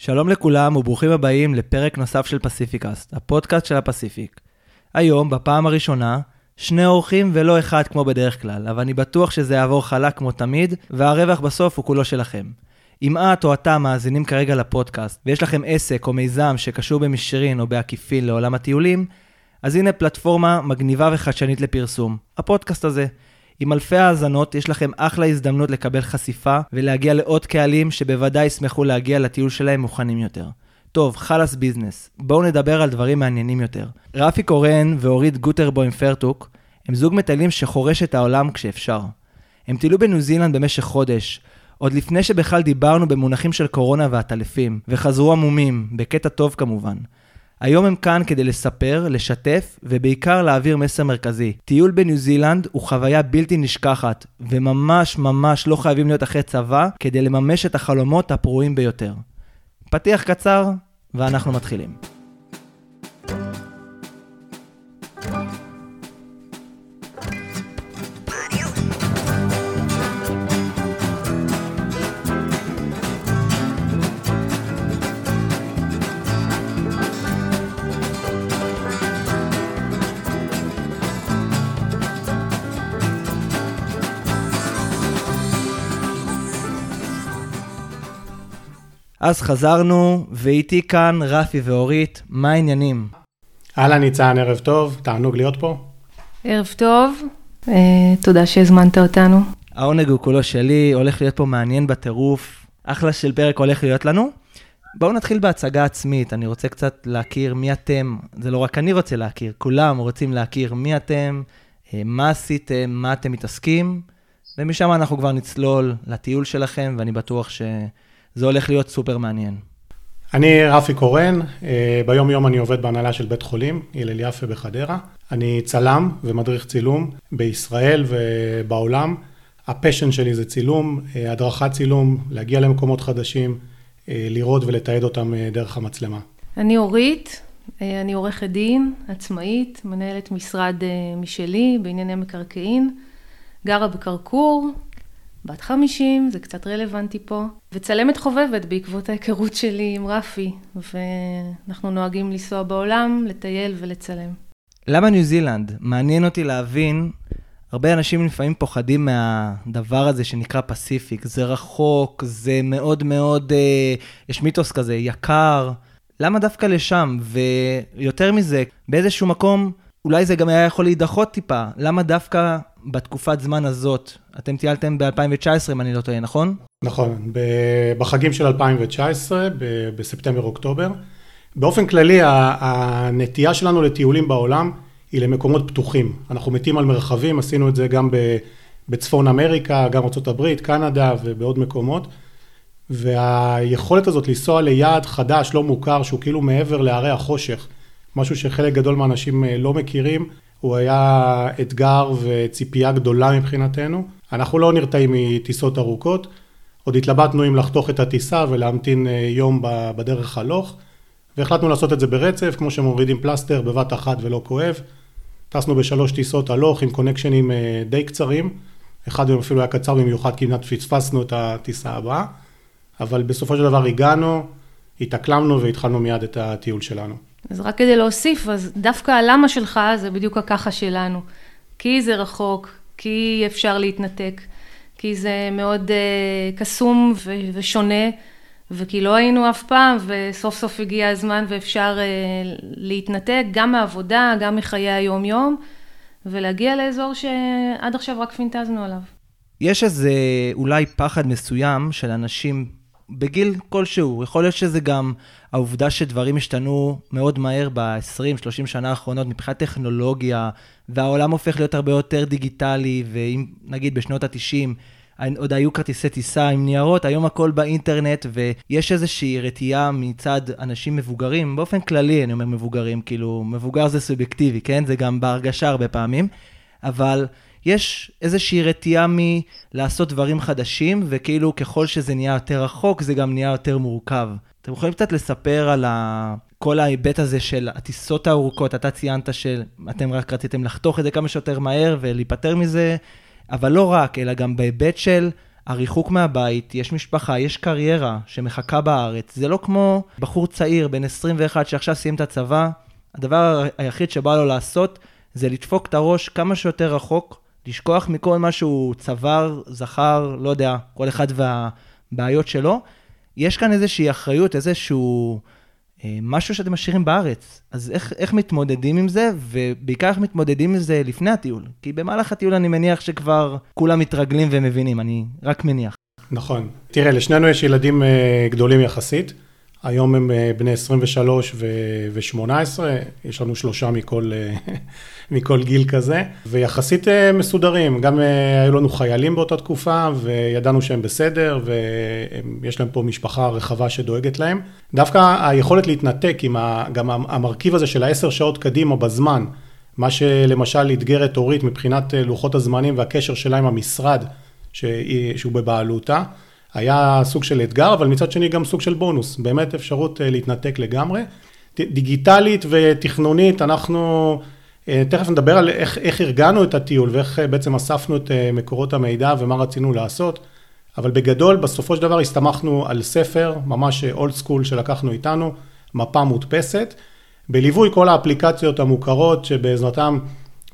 שלום לכולם וברוכים הבאים לפרק נוסף של פסיפיקאסט, הפודקאסט של הפסיפיק. היום, בפעם הראשונה, שני אורחים ולא אחד כמו בדרך כלל, אבל אני בטוח שזה יעבור חלק כמו תמיד, והרווח בסוף הוא כולו שלכם. אם את או אתה מאזינים כרגע לפודקאסט, ויש לכם עסק או מיזם שקשור במישרין או בעקיפין לעולם הטיולים, אז הנה פלטפורמה מגניבה וחדשנית לפרסום, הפודקאסט הזה. עם אלפי האזנות יש לכם אחלה הזדמנות לקבל חשיפה ולהגיע לעוד קהלים שבוודאי ישמחו להגיע לטיול שלהם מוכנים יותר. טוב, חלאס ביזנס. בואו נדבר על דברים מעניינים יותר. רפי קורן ואורית גוטרבוים פרטוק הם זוג מטיילים שחורש את העולם כשאפשר. הם טיילו בניו זילנד במשך חודש, עוד לפני שבכלל דיברנו במונחים של קורונה ועטלפים, וחזרו עמומים, בקטע טוב כמובן. היום הם כאן כדי לספר, לשתף, ובעיקר להעביר מסר מרכזי. טיול בניו זילנד הוא חוויה בלתי נשכחת, וממש ממש לא חייבים להיות אחרי צבא כדי לממש את החלומות הפרועים ביותר. פתיח קצר, ואנחנו מתחילים. אז חזרנו, ואיתי כאן רפי ואורית, מה העניינים? אהלן ניצן, ערב טוב, תענוג להיות פה. ערב טוב, אה, תודה שהזמנת אותנו. העונג הוא כולו שלי, הולך להיות פה מעניין בטירוף, אחלה של פרק הולך להיות לנו. בואו נתחיל בהצגה עצמית, אני רוצה קצת להכיר מי אתם, זה לא רק אני רוצה להכיר, כולם רוצים להכיר מי אתם, אה, מה עשיתם, מה אתם מתעסקים, ומשם אנחנו כבר נצלול לטיול שלכם, ואני בטוח ש... זה הולך להיות סופר מעניין. אני רפי קורן, אה, ביום יום אני עובד בהנהלה של בית חולים, הלל יפה בחדרה. אני צלם ומדריך צילום בישראל ובעולם. הפשן שלי זה צילום, אה, הדרכת צילום, להגיע למקומות חדשים, אה, לראות ולתעד אותם דרך המצלמה. אני אורית, אני עורכת דין, עצמאית, מנהלת משרד משלי בענייני מקרקעין, גרה בקרקור, בת 50, זה קצת רלוונטי פה, וצלמת חובבת בעקבות ההיכרות שלי עם רפי, ואנחנו נוהגים לנסוע בעולם, לטייל ולצלם. למה ניו זילנד? מעניין אותי להבין, הרבה אנשים לפעמים פוחדים מהדבר הזה שנקרא פסיפיק, זה רחוק, זה מאוד מאוד, אה, יש מיתוס כזה, יקר. למה דווקא לשם? ויותר מזה, באיזשהו מקום, אולי זה גם היה יכול להידחות טיפה. למה דווקא בתקופת זמן הזאת, אתם טיילתם ב-2019, אם אני לא טועה, נכון? נכון, בחגים של 2019, בספטמבר-אוקטובר. באופן כללי, הנטייה שלנו לטיולים בעולם היא למקומות פתוחים. אנחנו מתים על מרחבים, עשינו את זה גם בצפון אמריקה, גם ארה"ב, קנדה ובעוד מקומות. והיכולת הזאת לנסוע ליעד חדש, לא מוכר, שהוא כאילו מעבר להרי החושך, משהו שחלק גדול מהאנשים אה, לא מכירים, הוא היה אתגר וציפייה גדולה מבחינתנו. אנחנו לא נרתעים מטיסות ארוכות, עוד התלבטנו אם לחתוך את הטיסה ולהמתין אה, יום בדרך הלוך, והחלטנו לעשות את זה ברצף, כמו שמורידים פלסטר בבת אחת ולא כואב. טסנו בשלוש טיסות הלוך עם קונקשנים אה, די קצרים, אחד מהם אפילו היה קצר במיוחד כי כמעט פספסנו את הטיסה הבאה, אבל בסופו של דבר הגענו, התאקלמנו והתחלנו מיד את הטיול שלנו. אז רק כדי להוסיף, אז דווקא הלמה שלך זה בדיוק הככה שלנו. כי זה רחוק, כי אפשר להתנתק, כי זה מאוד uh, קסום ו- ושונה, וכי לא היינו אף פעם, וסוף סוף הגיע הזמן ואפשר uh, להתנתק גם מעבודה, גם מחיי היום-יום, ולהגיע לאזור שעד עכשיו רק פינטזנו עליו. יש איזה אולי פחד מסוים של אנשים בגיל כלשהו. יכול להיות שזה גם העובדה שדברים השתנו מאוד מהר ב-20-30 שנה האחרונות מבחינת טכנולוגיה, והעולם הופך להיות הרבה יותר דיגיטלי, ואם נגיד בשנות ה-90, עוד היו כרטיסי טיסה עם ניירות, היום הכל באינטרנט, ויש איזושהי רתיעה מצד אנשים מבוגרים, באופן כללי אני אומר מבוגרים, כאילו, מבוגר זה סובייקטיבי, כן? זה גם בהרגשה הרבה פעמים, אבל יש איזושהי רתיעה מלעשות דברים חדשים, וכאילו ככל שזה נהיה יותר רחוק, זה גם נהיה יותר מורכב. אתם יכולים קצת לספר על ה... כל ההיבט הזה של הטיסות הארוכות, אתה ציינת שאתם רק רציתם לחתוך את זה כמה שיותר מהר ולהיפטר מזה, אבל לא רק, אלא גם בהיבט של הריחוק מהבית, יש משפחה, יש קריירה שמחכה בארץ. זה לא כמו בחור צעיר בן 21 שעכשיו סיים את הצבא, הדבר היחיד שבא לו לעשות זה לדפוק את הראש כמה שיותר רחוק, לשכוח מכל מה שהוא צבר, זכר, לא יודע, כל אחד והבעיות שלו. יש כאן איזושהי אחריות, איזשהו אה, משהו שאתם משאירים בארץ. אז איך, איך מתמודדים עם זה, ובעיקר איך מתמודדים עם זה לפני הטיול? כי במהלך הטיול אני מניח שכבר כולם מתרגלים ומבינים, אני רק מניח. נכון. תראה, לשנינו יש ילדים אה, גדולים יחסית. היום הם אה, בני 23 ו-18, יש לנו שלושה מכל, אה, מכל גיל כזה, ויחסית אה, מסודרים. גם היו לנו חיילים באותה תקופה, וידענו שהם בסדר, ויש להם פה משפחה רחבה שדואגת להם. דווקא היכולת להתנתק עם ה, גם המרכיב הזה של העשר שעות קדימה בזמן, מה שלמשל אתגר את אורית מבחינת לוחות הזמנים והקשר שלה עם המשרד שהוא בבעלותה. היה סוג של אתגר, אבל מצד שני גם סוג של בונוס, באמת אפשרות אה, להתנתק לגמרי. דיגיטלית ותכנונית, אנחנו אה, תכף נדבר על איך, איך ארגנו את הטיול ואיך אה, בעצם אספנו את מקורות המידע ומה רצינו לעשות, אבל בגדול, בסופו של דבר הסתמכנו על ספר, ממש אולד סקול שלקחנו איתנו, מפה מודפסת, בליווי כל האפליקציות המוכרות שבעזרתם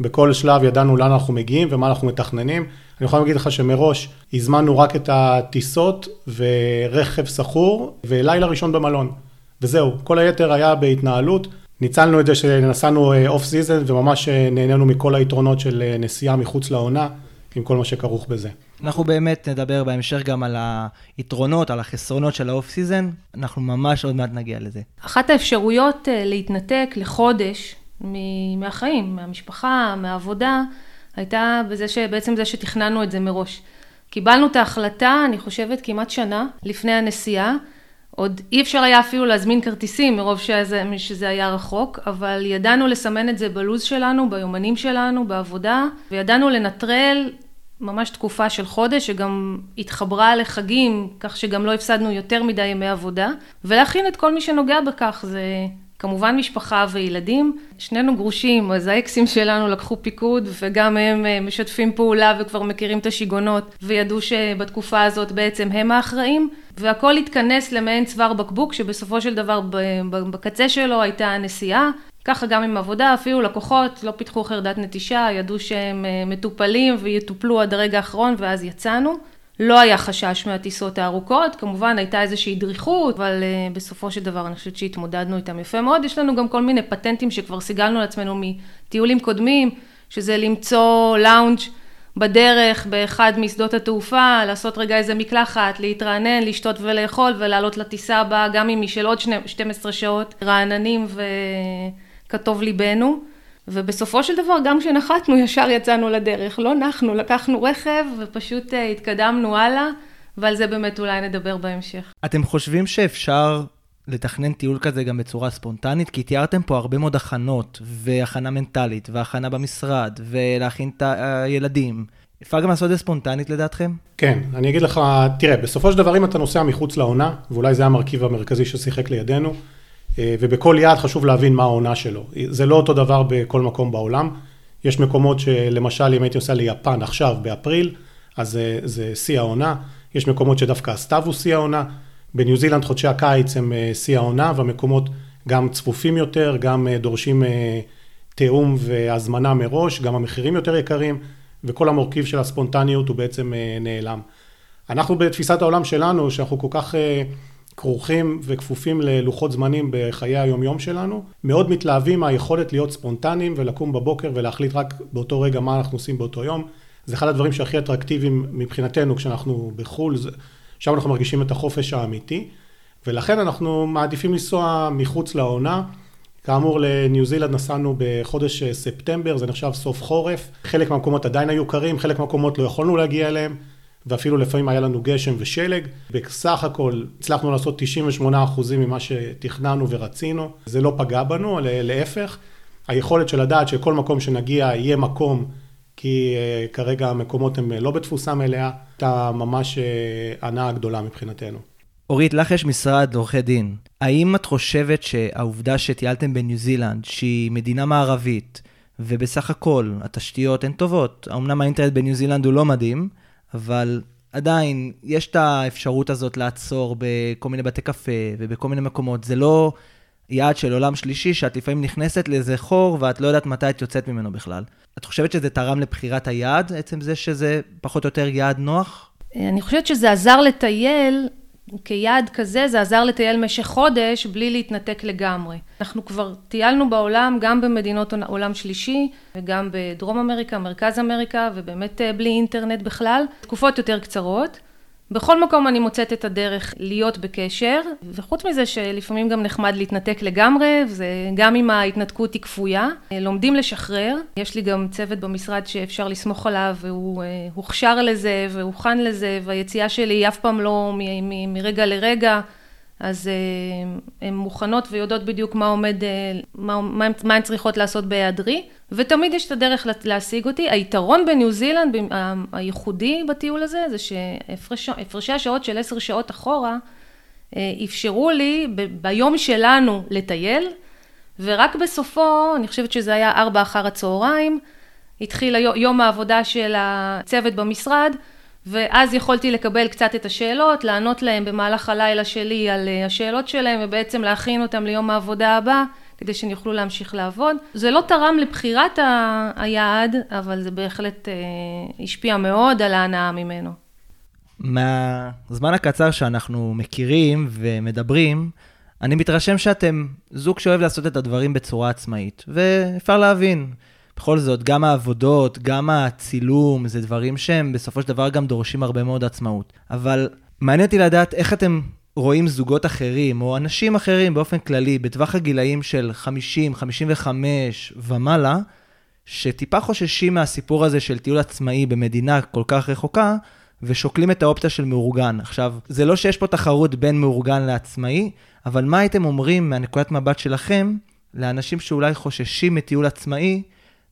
בכל שלב ידענו לאן אנחנו מגיעים ומה אנחנו מתכננים. אני יכול להגיד לך שמראש הזמנו רק את הטיסות ורכב שכור ולילה ראשון במלון. וזהו, כל היתר היה בהתנהלות. ניצלנו את זה שנסענו off season וממש אה, נהנינו מכל היתרונות של אה, נסיעה מחוץ לעונה, עם כל מה שכרוך בזה. אנחנו באמת נדבר בהמשך גם על היתרונות, על החסרונות של ה off season, אנחנו ממש עוד מעט נגיע לזה. אחת האפשרויות אה, להתנתק לחודש מהחיים, מהמשפחה, מהעבודה, הייתה בזה שבעצם זה שתכננו את זה מראש. קיבלנו את ההחלטה, אני חושבת, כמעט שנה לפני הנסיעה. עוד אי אפשר היה אפילו להזמין כרטיסים מרוב שזה, שזה היה רחוק, אבל ידענו לסמן את זה בלוז שלנו, ביומנים שלנו, בעבודה, וידענו לנטרל ממש תקופה של חודש, שגם התחברה לחגים, כך שגם לא הפסדנו יותר מדי ימי עבודה, ולהכין את כל מי שנוגע בכך, זה כמובן משפחה וילדים, שנינו גרושים, אז האקסים שלנו לקחו פיקוד וגם הם אה, משתפים פעולה וכבר מכירים את השיגונות וידעו שבתקופה הזאת בעצם הם האחראים והכל התכנס למעין צוואר בקבוק שבסופו של דבר בקצה שלו הייתה הנסיעה ככה גם עם עבודה, אפילו לקוחות לא פיתחו חרדת נטישה, ידעו שהם אה, מטופלים ויטופלו עד הרגע האחרון ואז יצאנו. לא היה חשש מהטיסות הארוכות, כמובן הייתה איזושהי דריכות, אבל uh, בסופו של דבר אני חושבת שהתמודדנו איתם יפה מאוד. יש לנו גם כל מיני פטנטים שכבר סיגלנו לעצמנו מטיולים קודמים, שזה למצוא לאונג' בדרך באחד משדות התעופה, לעשות רגע איזה מקלחת, להתרענן, לשתות ולאכול ולעלות לטיסה הבאה, גם אם היא של עוד 12 שעות, רעננים וכתוב ליבנו. ובסופו של דבר, גם כשנחתנו, ישר יצאנו לדרך. לא נחנו, לקחנו רכב ופשוט אה, התקדמנו הלאה, ועל זה באמת אולי נדבר בהמשך. אתם חושבים שאפשר לתכנן טיול כזה גם בצורה ספונטנית? כי תיארתם פה הרבה מאוד הכנות, והכנה מנטלית, והכנה במשרד, ולהכין את הילדים. אפשר גם לעשות את זה ספונטנית לדעתכם? כן, אני אגיד לך, תראה, בסופו של דבר אם אתה נוסע מחוץ לעונה, ואולי זה המרכיב המרכזי ששיחק לידינו, אה, ובכל יעד חשוב להבין מה העונה שלו. זה לא אותו דבר בכל מקום בעולם. יש מקומות שלמשל אם הייתי נוסע ליפן עכשיו באפריל, אז זה, זה שיא העונה. יש מקומות שדווקא הסתיו הוא שיא העונה. בניו זילנד חודשי הקיץ הם אה, שיא העונה, והמקומות גם צפופים יותר, גם אה, דורשים תיאום והזמנה מראש, גם המחירים יותר יקרים, וכל המורכיב של הספונטניות הוא בעצם נעלם. אנחנו בתפיסת העולם שלנו, שאנחנו כל כך כרוכים וכפופים ללוחות זמנים בחיי היומיום שלנו, מאוד מתלהבים מהיכולת להיות ספונטניים ולקום בבוקר ולהחליט רק באותו רגע מה אנחנו עושים באותו יום. זה אחד הדברים שהכי אטרקטיביים מבחינתנו כשאנחנו בחו"ל, שם אנחנו מרגישים את החופש האמיתי, ולכן אנחנו מעדיפים לנסוע מחוץ לעונה. כאמור לניו זילנד נסענו בחודש ספטמבר, זה נחשב סוף חורף, חלק מהמקומות עדיין היו קרים, חלק מהמקומות לא יכולנו להגיע אליהם. ואפילו לפעמים היה לנו גשם ושלג. בסך הכל הצלחנו לעשות 98% ממה שתכננו ורצינו. זה לא פגע בנו, להפך. היכולת של לדעת שכל מקום שנגיע יהיה מקום, כי uh, כרגע המקומות הם לא בתפוסה מלאה, הייתה ממש uh, הנאה גדולה מבחינתנו. אורית, לך יש משרד עורכי דין. האם את חושבת שהעובדה שטיילתם בניו זילנד, שהיא מדינה מערבית, ובסך הכל התשתיות הן טובות, אמנם האינטרנט בניו זילנד הוא לא מדהים, אבל עדיין, יש את האפשרות הזאת לעצור בכל מיני בתי קפה ובכל מיני מקומות. זה לא יעד של עולם שלישי, שאת לפעמים נכנסת לאיזה חור ואת לא יודעת מתי את יוצאת ממנו בכלל. את חושבת שזה תרם לבחירת היעד, עצם זה שזה פחות או יותר יעד נוח? אני חושבת שזה עזר לטייל, כיעד כזה, זה עזר לטייל במשך חודש בלי להתנתק לגמרי. אנחנו כבר טיילנו בעולם, גם במדינות עולם שלישי, וגם בדרום אמריקה, מרכז אמריקה, ובאמת אה, בלי אינטרנט בכלל, תקופות יותר קצרות. בכל מקום אני מוצאת את הדרך להיות בקשר, וחוץ מזה שלפעמים גם נחמד להתנתק לגמרי, זה גם אם ההתנתקות היא כפויה, לומדים לשחרר. יש לי גם צוות במשרד שאפשר לסמוך עליו, והוא אה, הוכשר לזה והוכן לזה, והיציאה שלי היא אף פעם לא מרגע לרגע. אז אה, הן מוכנות ויודעות בדיוק מה עומד, אה, מה, מה הן צריכות לעשות בהיעדרי, ותמיד יש את הדרך להשיג אותי. היתרון בניו זילנד, הייחודי בטיול הזה, זה שהפרשי השעות של עשר שעות אחורה, אה, אפשרו לי ב, ביום שלנו לטייל, ורק בסופו, אני חושבת שזה היה ארבע אחר הצהריים, התחיל יום העבודה של הצוות במשרד, ואז יכולתי לקבל קצת את השאלות, לענות להם במהלך הלילה שלי על אה, השאלות שלהם, ובעצם להכין אותם ליום העבודה הבא, כדי שהם יוכלו להמשיך לעבוד. זה לא תרם לבחירת ה- היעד, אבל זה בהחלט אה, השפיע מאוד על ההנאה ממנו. מהזמן הקצר שאנחנו מכירים ומדברים, אני מתרשם שאתם זוג שאוהב לעשות את הדברים בצורה עצמאית, ואפשר להבין. בכל זאת, גם העבודות, גם הצילום, זה דברים שהם בסופו של דבר גם דורשים הרבה מאוד עצמאות. אבל מעניין אותי לדעת איך אתם רואים זוגות אחרים, או אנשים אחרים באופן כללי, בטווח הגילאים של 50, 55 ומעלה, שטיפה חוששים מהסיפור הזה של טיול עצמאי במדינה כל כך רחוקה, ושוקלים את האופציה של מאורגן. עכשיו, זה לא שיש פה תחרות בין מאורגן לעצמאי, אבל מה הייתם אומרים מהנקודת מבט שלכם לאנשים שאולי חוששים מטיול עצמאי,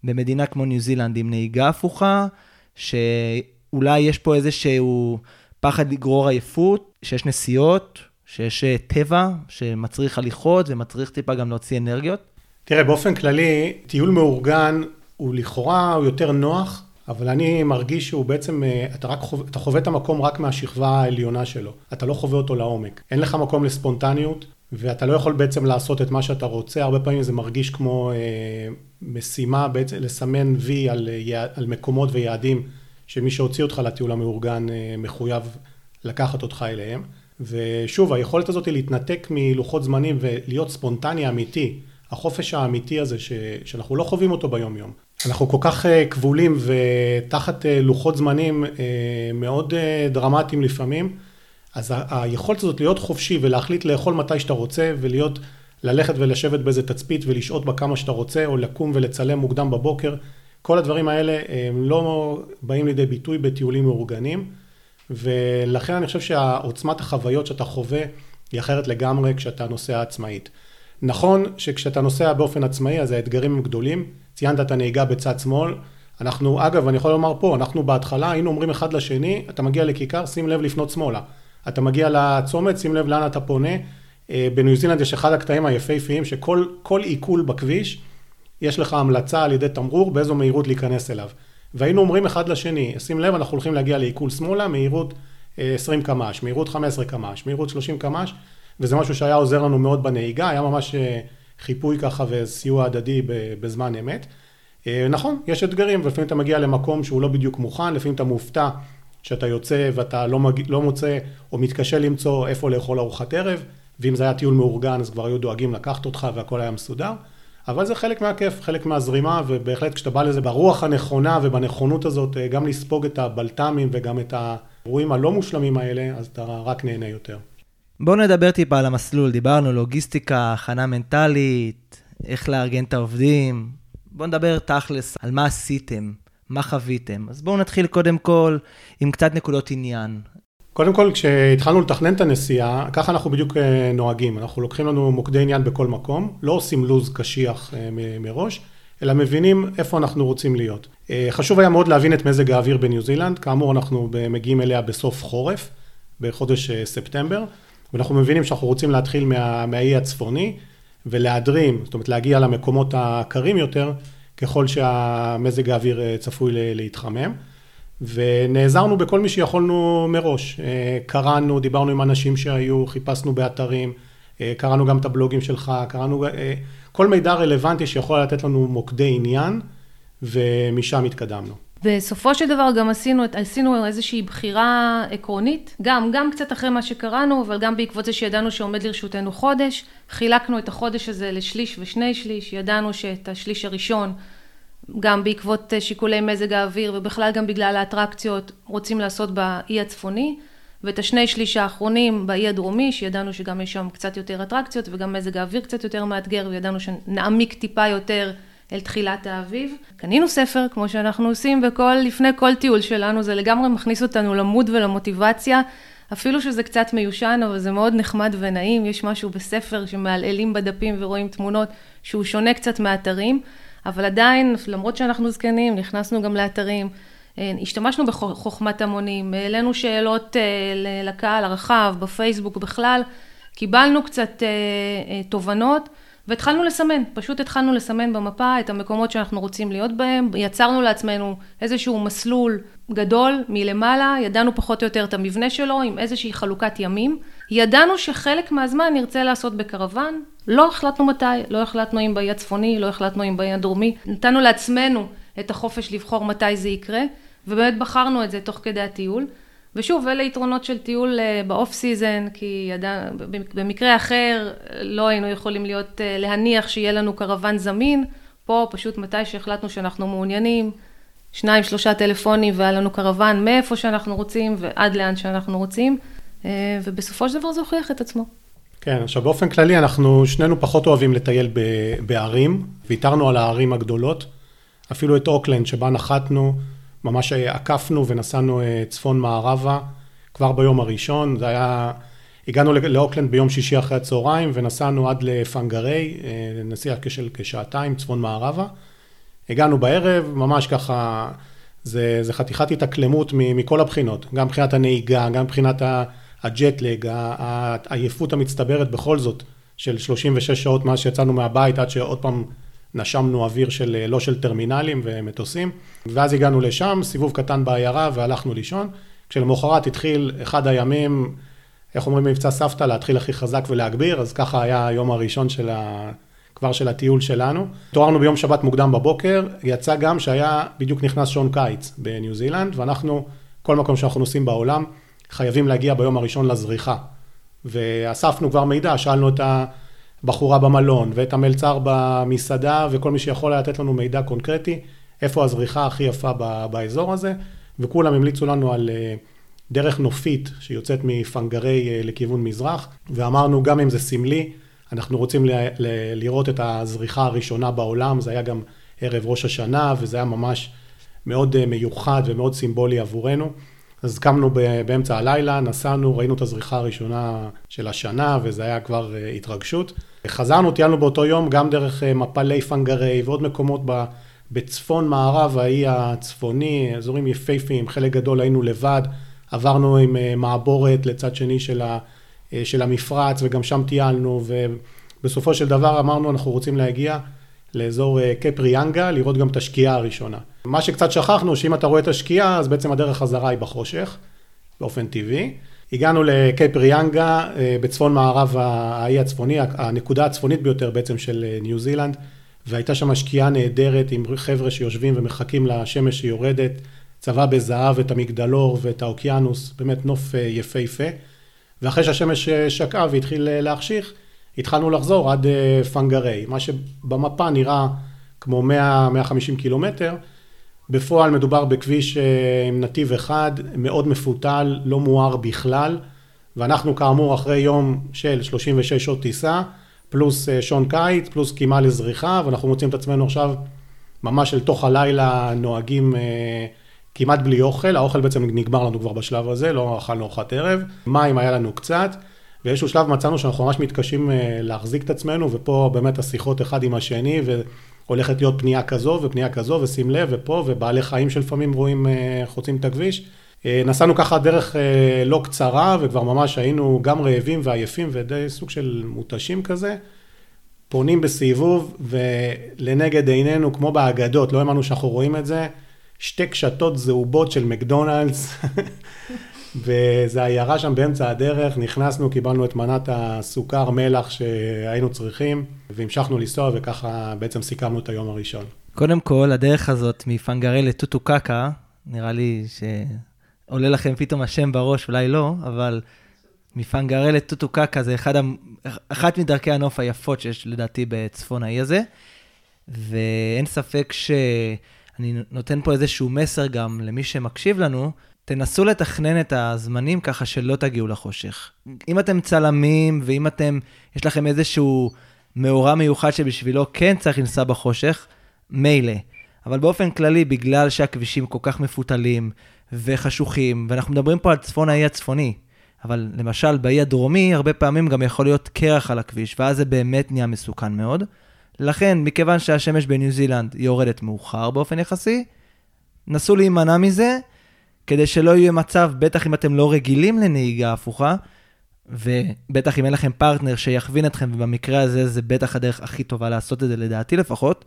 במדינה כמו ניו זילנד עם נהיגה הפוכה, שאולי יש פה איזשהו פחד לגרור עייפות, שיש נסיעות, שיש אה, טבע שמצריך הליכות ומצריך טיפה גם להוציא אנרגיות? תראה, באופן כללי, טיול מאורגן הוא לכאורה, הוא יותר נוח, אבל אני מרגיש שהוא בעצם, אה, אתה רק חווה, אתה חווה את המקום רק מהשכבה העליונה שלו. אתה לא חווה אותו לעומק. אין לך מקום לספונטניות, ואתה לא יכול בעצם לעשות את מה שאתה רוצה. הרבה פעמים זה מרגיש כמו אה, משימה בעצם לסמן וי על, אה, על מקומות ויעדים שמי שהוציא אותך לטיול המאורגן אה, מחויב לקחת אותך אליהם. ושוב, היכולת הזאת היא להתנתק מלוחות זמנים ולהיות ספונטני אמיתי, החופש האמיתי הזה ש, שאנחנו לא חווים אותו ביום יום. אנחנו כל כך אה, כבולים ותחת לוחות זמנים מאוד דרמטיים לפעמים, אז היכולת הזאת להיות חופשי ולהחליט לאכול מתי שאתה רוצה ולהיות ללכת ולשבת באיזה תצפית ולשהות בה כמה שאתה רוצה, או לקום ולצלם מוקדם בבוקר. כל הדברים האלה הם לא באים לידי ביטוי בטיולים מאורגנים, ולכן אני חושב שהעוצמת החוויות שאתה חווה היא אחרת לגמרי כשאתה נוסע עצמאית. נכון שכשאתה נוסע באופן עצמאי אז האתגרים הם גדולים, ציינת את הנהיגה בצד שמאל, אנחנו, אגב, אני יכול לומר פה, אנחנו בהתחלה היינו אומרים אחד לשני, אתה מגיע לכיכר, שים לב לפנות שמאלה. אתה מגיע לצומת, שים לב לאן אתה פונה, אה, בניו זילנד יש אחד הקטעים היפהפיים שכל עיכול בכביש, יש לך המלצה על ידי תמרור באיזו מהירות להיכנס אליו. והיינו אומרים אחד לשני, שים לב, אנחנו הולכים להגיע לעיכול שמאלה, מהירות 20 אה, קמ"ש, מהירות 15 קמ"ש, מהירות 30 קמ"ש, וזה משהו שהיה עוזר לנו מאוד בנהיגה, היה ממש אה, חיפוי ככה וסיוע הדדי בזמן אמת. נכון, יש אתגרים, ולפעמים אתה מגיע למקום שהוא לא בדיוק מוכן, לפעמים אתה מופתע שאתה יוצא ואתה לא, מג... לא מוצא או מתקשה למצוא איפה לאכול ארוחת ערב. ואם זה היה טיול מאורגן אז כבר היו דואגים לקחת אותך והכל היה מסודר. אבל זה חלק מהכיף, חלק מהזרימה, ובהחלט כשאתה בא לזה ברוח הנכונה ובנכונות הזאת, אה, גם לספוג את הבלת"מים וגם את האירועים הלא מושלמים האלה, אז אתה רק נהנה יותר. בואו נדבר טיפה על המסלול, דיברנו לוגיסטיקה, הכנה מנטלית, איך לארגן את העובדים. בואו נדבר תכלס על מה עשיתם, מה חוויתם. אז בואו נתחיל קודם כל עם קצת נקודות עניין. קודם כל, כשהתחלנו לתכנן את הנסיעה, ככה אנחנו בדיוק אה, נוהגים. אנחנו לוקחים לנו מוקדי עניין בכל מקום, לא עושים לו"ז קשיח אה, מראש, אלא מבינים איפה אנחנו רוצים להיות. אה, חשוב היה מאוד להבין את מזג האוויר בניו זילנד, כאמור אנחנו מגיעים אליה בסוף חורף, בחודש ספטמבר, ואנחנו מבינים שאנחנו רוצים להתחיל מה, מהאי הצפוני, ולהדרים, זאת אומרת להגיע למקומות הקרים יותר, ככל שהמזג האוויר צפוי להתחמם. ונעזרנו בכל מי שיכולנו מראש. קראנו, דיברנו עם אנשים שהיו, חיפשנו באתרים, קראנו גם את הבלוגים שלך, קראנו כל מידע רלוונטי שיכול לתת לנו מוקדי עניין, ומשם התקדמנו. בסופו של דבר גם עשינו, עשינו איזושהי בחירה עקרונית, גם, גם קצת אחרי מה שקראנו, אבל גם בעקבות זה שידענו שעומד לרשותנו חודש, חילקנו את החודש הזה לשליש ושני שליש, ידענו שאת השליש הראשון, גם בעקבות שיקולי מזג האוויר ובכלל גם בגלל האטרקציות, רוצים לעשות באי הצפוני, ואת השני שליש האחרונים באי הדרומי, שידענו שגם יש שם קצת יותר אטרקציות וגם מזג האוויר קצת יותר מאתגר, וידענו שנעמיק טיפה יותר אל תחילת האביב. קנינו ספר, כמו שאנחנו עושים בכל, לפני כל טיול שלנו, זה לגמרי מכניס אותנו למוד ולמוטיבציה, אפילו שזה קצת מיושן, אבל זה מאוד נחמד ונעים, יש משהו בספר שמעלעלים בדפים ורואים תמונות שהוא שונה קצת מאתרים, אבל עדיין, למרות שאנחנו זקנים, נכנסנו גם לאתרים. אה, השתמשנו בחוכמת המונים, העלינו שאלות אה, לקהל הרחב, בפייסבוק בכלל, קיבלנו קצת אה, תובנות והתחלנו לסמן, פשוט התחלנו לסמן במפה את המקומות שאנחנו רוצים להיות בהם, יצרנו לעצמנו איזשהו מסלול גדול מלמעלה, ידענו פחות או יותר את המבנה שלו עם איזושהי חלוקת ימים, ידענו שחלק מהזמן נרצה לעשות בקרוון, לא החלטנו מתי, לא החלטנו אם באי הצפוני, לא החלטנו אם באי הדרומי, נתנו לעצמנו את החופש לבחור מתי זה יקרה, ובאמת בחרנו את זה תוך כדי הטיול. ושוב, אלה יתרונות של טיול אה, ב off season, כי ידע, במקרה אחר לא היינו יכולים להיות, אה, להניח שיהיה לנו קרוון זמין, פה פשוט מתי שהחלטנו שאנחנו מעוניינים, שניים שלושה טלפונים והיה לנו קרוון מאיפה שאנחנו רוצים ועד לאן שאנחנו רוצים, אה, ובסופו של דבר זה הוכיח את עצמו. כן, עכשיו באופן כללי אנחנו שנינו פחות אוהבים לטייל בערים, ויתרנו על הערים הגדולות, אפילו את אוקלנד שבה נחתנו, ממש עקפנו ונסענו אה, צפון מערבה כבר ביום הראשון, זה היה, הגענו לאוקלנד ביום שישי אחרי הצהריים ונסענו עד לפנגרי, אה, נסיעה של כשעתיים צפון מערבה. הגענו בערב, ממש ככה, זה, זה חתיכת התאקלמות מכל הבחינות, גם מבחינת הנהיגה, גם מבחינת הג'טלג, העייפות המצטברת בכל זאת של 36 שעות מאז שיצאנו מהבית עד שעוד פעם נשמנו אוויר של, לא של טרמינלים ומטוסים, ואז הגענו לשם, סיבוב קטן בעיירה והלכנו לישון. כשלמחרת התחיל אחד הימים, איך אומרים במבצע סבתא, להתחיל הכי חזק ולהגביר, אז ככה היה היום הראשון של ה... כבר של הטיול שלנו. התעוררנו ביום שבת מוקדם בבוקר, יצא גם שהיה, בדיוק נכנס שעון קיץ בניו זילנד, ואנחנו, כל מקום שאנחנו נוסעים בעולם, חייבים להגיע ביום הראשון לזריחה. ואספנו כבר מידע, שאלנו את ה... בחורה במלון, ואת המלצר במסעדה, וכל מי שיכול היה לתת לנו מידע קונקרטי, איפה הזריחה הכי יפה באזור הזה, וכולם המליצו לנו על אה, דרך נופית שיוצאת מפנגרי אה, לכיוון מזרח, ואמרנו גם אם זה סמלי, אנחנו רוצים ל- ל- לראות את הזריחה הראשונה בעולם, זה היה גם ערב ראש השנה, וזה היה ממש מאוד אה, מיוחד ומאוד סימבולי עבורנו. אז קמנו באמצע הלילה, נסענו, ראינו את הזריחה הראשונה של השנה, וזה היה כבר התרגשות. חזרנו, טיילנו באותו יום גם דרך אה, מפלי פנגרי ועוד מקומות בצפון מערב האי הצפוני, אזורים יפהפיים, חלק גדול היינו לבד, עברנו עם אה, מעבורת לצד שני של, ה, אה, של המפרץ וגם שם טיילנו ובסופו של דבר אמרנו אנחנו רוצים להגיע לאזור קפריאנגה, לראות גם את השקיעה הראשונה. מה שקצת שכחנו שאם אתה רואה את השקיעה אז בעצם הדרך חזרה היא בחושך, באופן טבעי. הגענו לקייפ ריאנגה אה, בצפון מערב האי הצפוני, הנקודה הצפונית ביותר בעצם של אה, ניו זילנד, והייתה שם שקיעה נהדרת עם חבר'ה שיושבים ומחכים לשמש שיורדת, צבע בזהב את המגדלור ואת האוקיינוס, באמת נוף אה, יפהפה. ואחרי שהשמש שקעה והתחיל להחשיך, התחלנו לחזור עד פנגרי, מה שבמפה נראה כמו 100-150 קילומטר. בפועל מדובר בכביש אה, עם נתיב אחד, מאוד מפותל, לא מואר בכלל, ואנחנו כאמור אחרי יום של 36 שעות טיסה, פלוס אה, שעון קיץ, פלוס קימה לזריחה, ואנחנו מוצאים את עצמנו עכשיו ממש אל תוך הלילה נוהגים אה, כמעט בלי אוכל, האוכל בעצם נגמר לנו כבר בשלב הזה, לא אכלנו ארוחת ערב, מים היה לנו קצת, באיזשהו שלב מצאנו שאנחנו ממש מתקשים להחזיק את עצמנו, ופה באמת השיחות אחד עם השני, ו... הולכת להיות פנייה כזו ופנייה כזו, ושים לב, ופה, ובעלי חיים שלפעמים רואים, אה, חוצים את הכביש. אה, נסענו ככה דרך אה, לא קצרה, וכבר ממש היינו גם רעבים ועייפים ודי סוג של מותשים כזה. פונים בסיבוב, ולנגד עינינו, כמו באגדות, לא האמנו שאנחנו רואים את זה, שתי קשתות זהובות של מקדונלדס, וזה עיירה שם באמצע הדרך, נכנסנו, קיבלנו את מנת הסוכר מלח שהיינו צריכים, והמשכנו לנסוע, וככה בעצם סיכמנו את היום הראשון. קודם כל, הדרך הזאת מפנגרי לטוטו קקה, נראה לי שעולה לכם פתאום השם בראש, אולי לא, אבל מפנגרי לטוטו קקה זה אחד, אחת מדרכי הנוף היפות שיש לדעתי בצפון האי הזה, ואין ספק שאני נותן פה איזשהו מסר גם למי שמקשיב לנו, תנסו לתכנן את הזמנים ככה שלא תגיעו לחושך. אם אתם צלמים ואם אתם, יש לכם איזשהו מאורע מיוחד שבשבילו כן צריך לנסוע בחושך, מילא. אבל באופן כללי, בגלל שהכבישים כל כך מפותלים וחשוכים, ואנחנו מדברים פה על צפון האי הצפוני, אבל למשל באי הדרומי, הרבה פעמים גם יכול להיות קרח על הכביש, ואז זה באמת נהיה מסוכן מאוד. לכן, מכיוון שהשמש בניו זילנד יורדת מאוחר באופן יחסי, נסו להימנע מזה, כדי שלא יהיה מצב, בטח אם אתם לא רגילים לנהיגה הפוכה, ובטח אם אין לכם פרטנר שיכווין אתכם, ובמקרה הזה זה בטח הדרך הכי טובה לעשות את זה, לדעתי לפחות,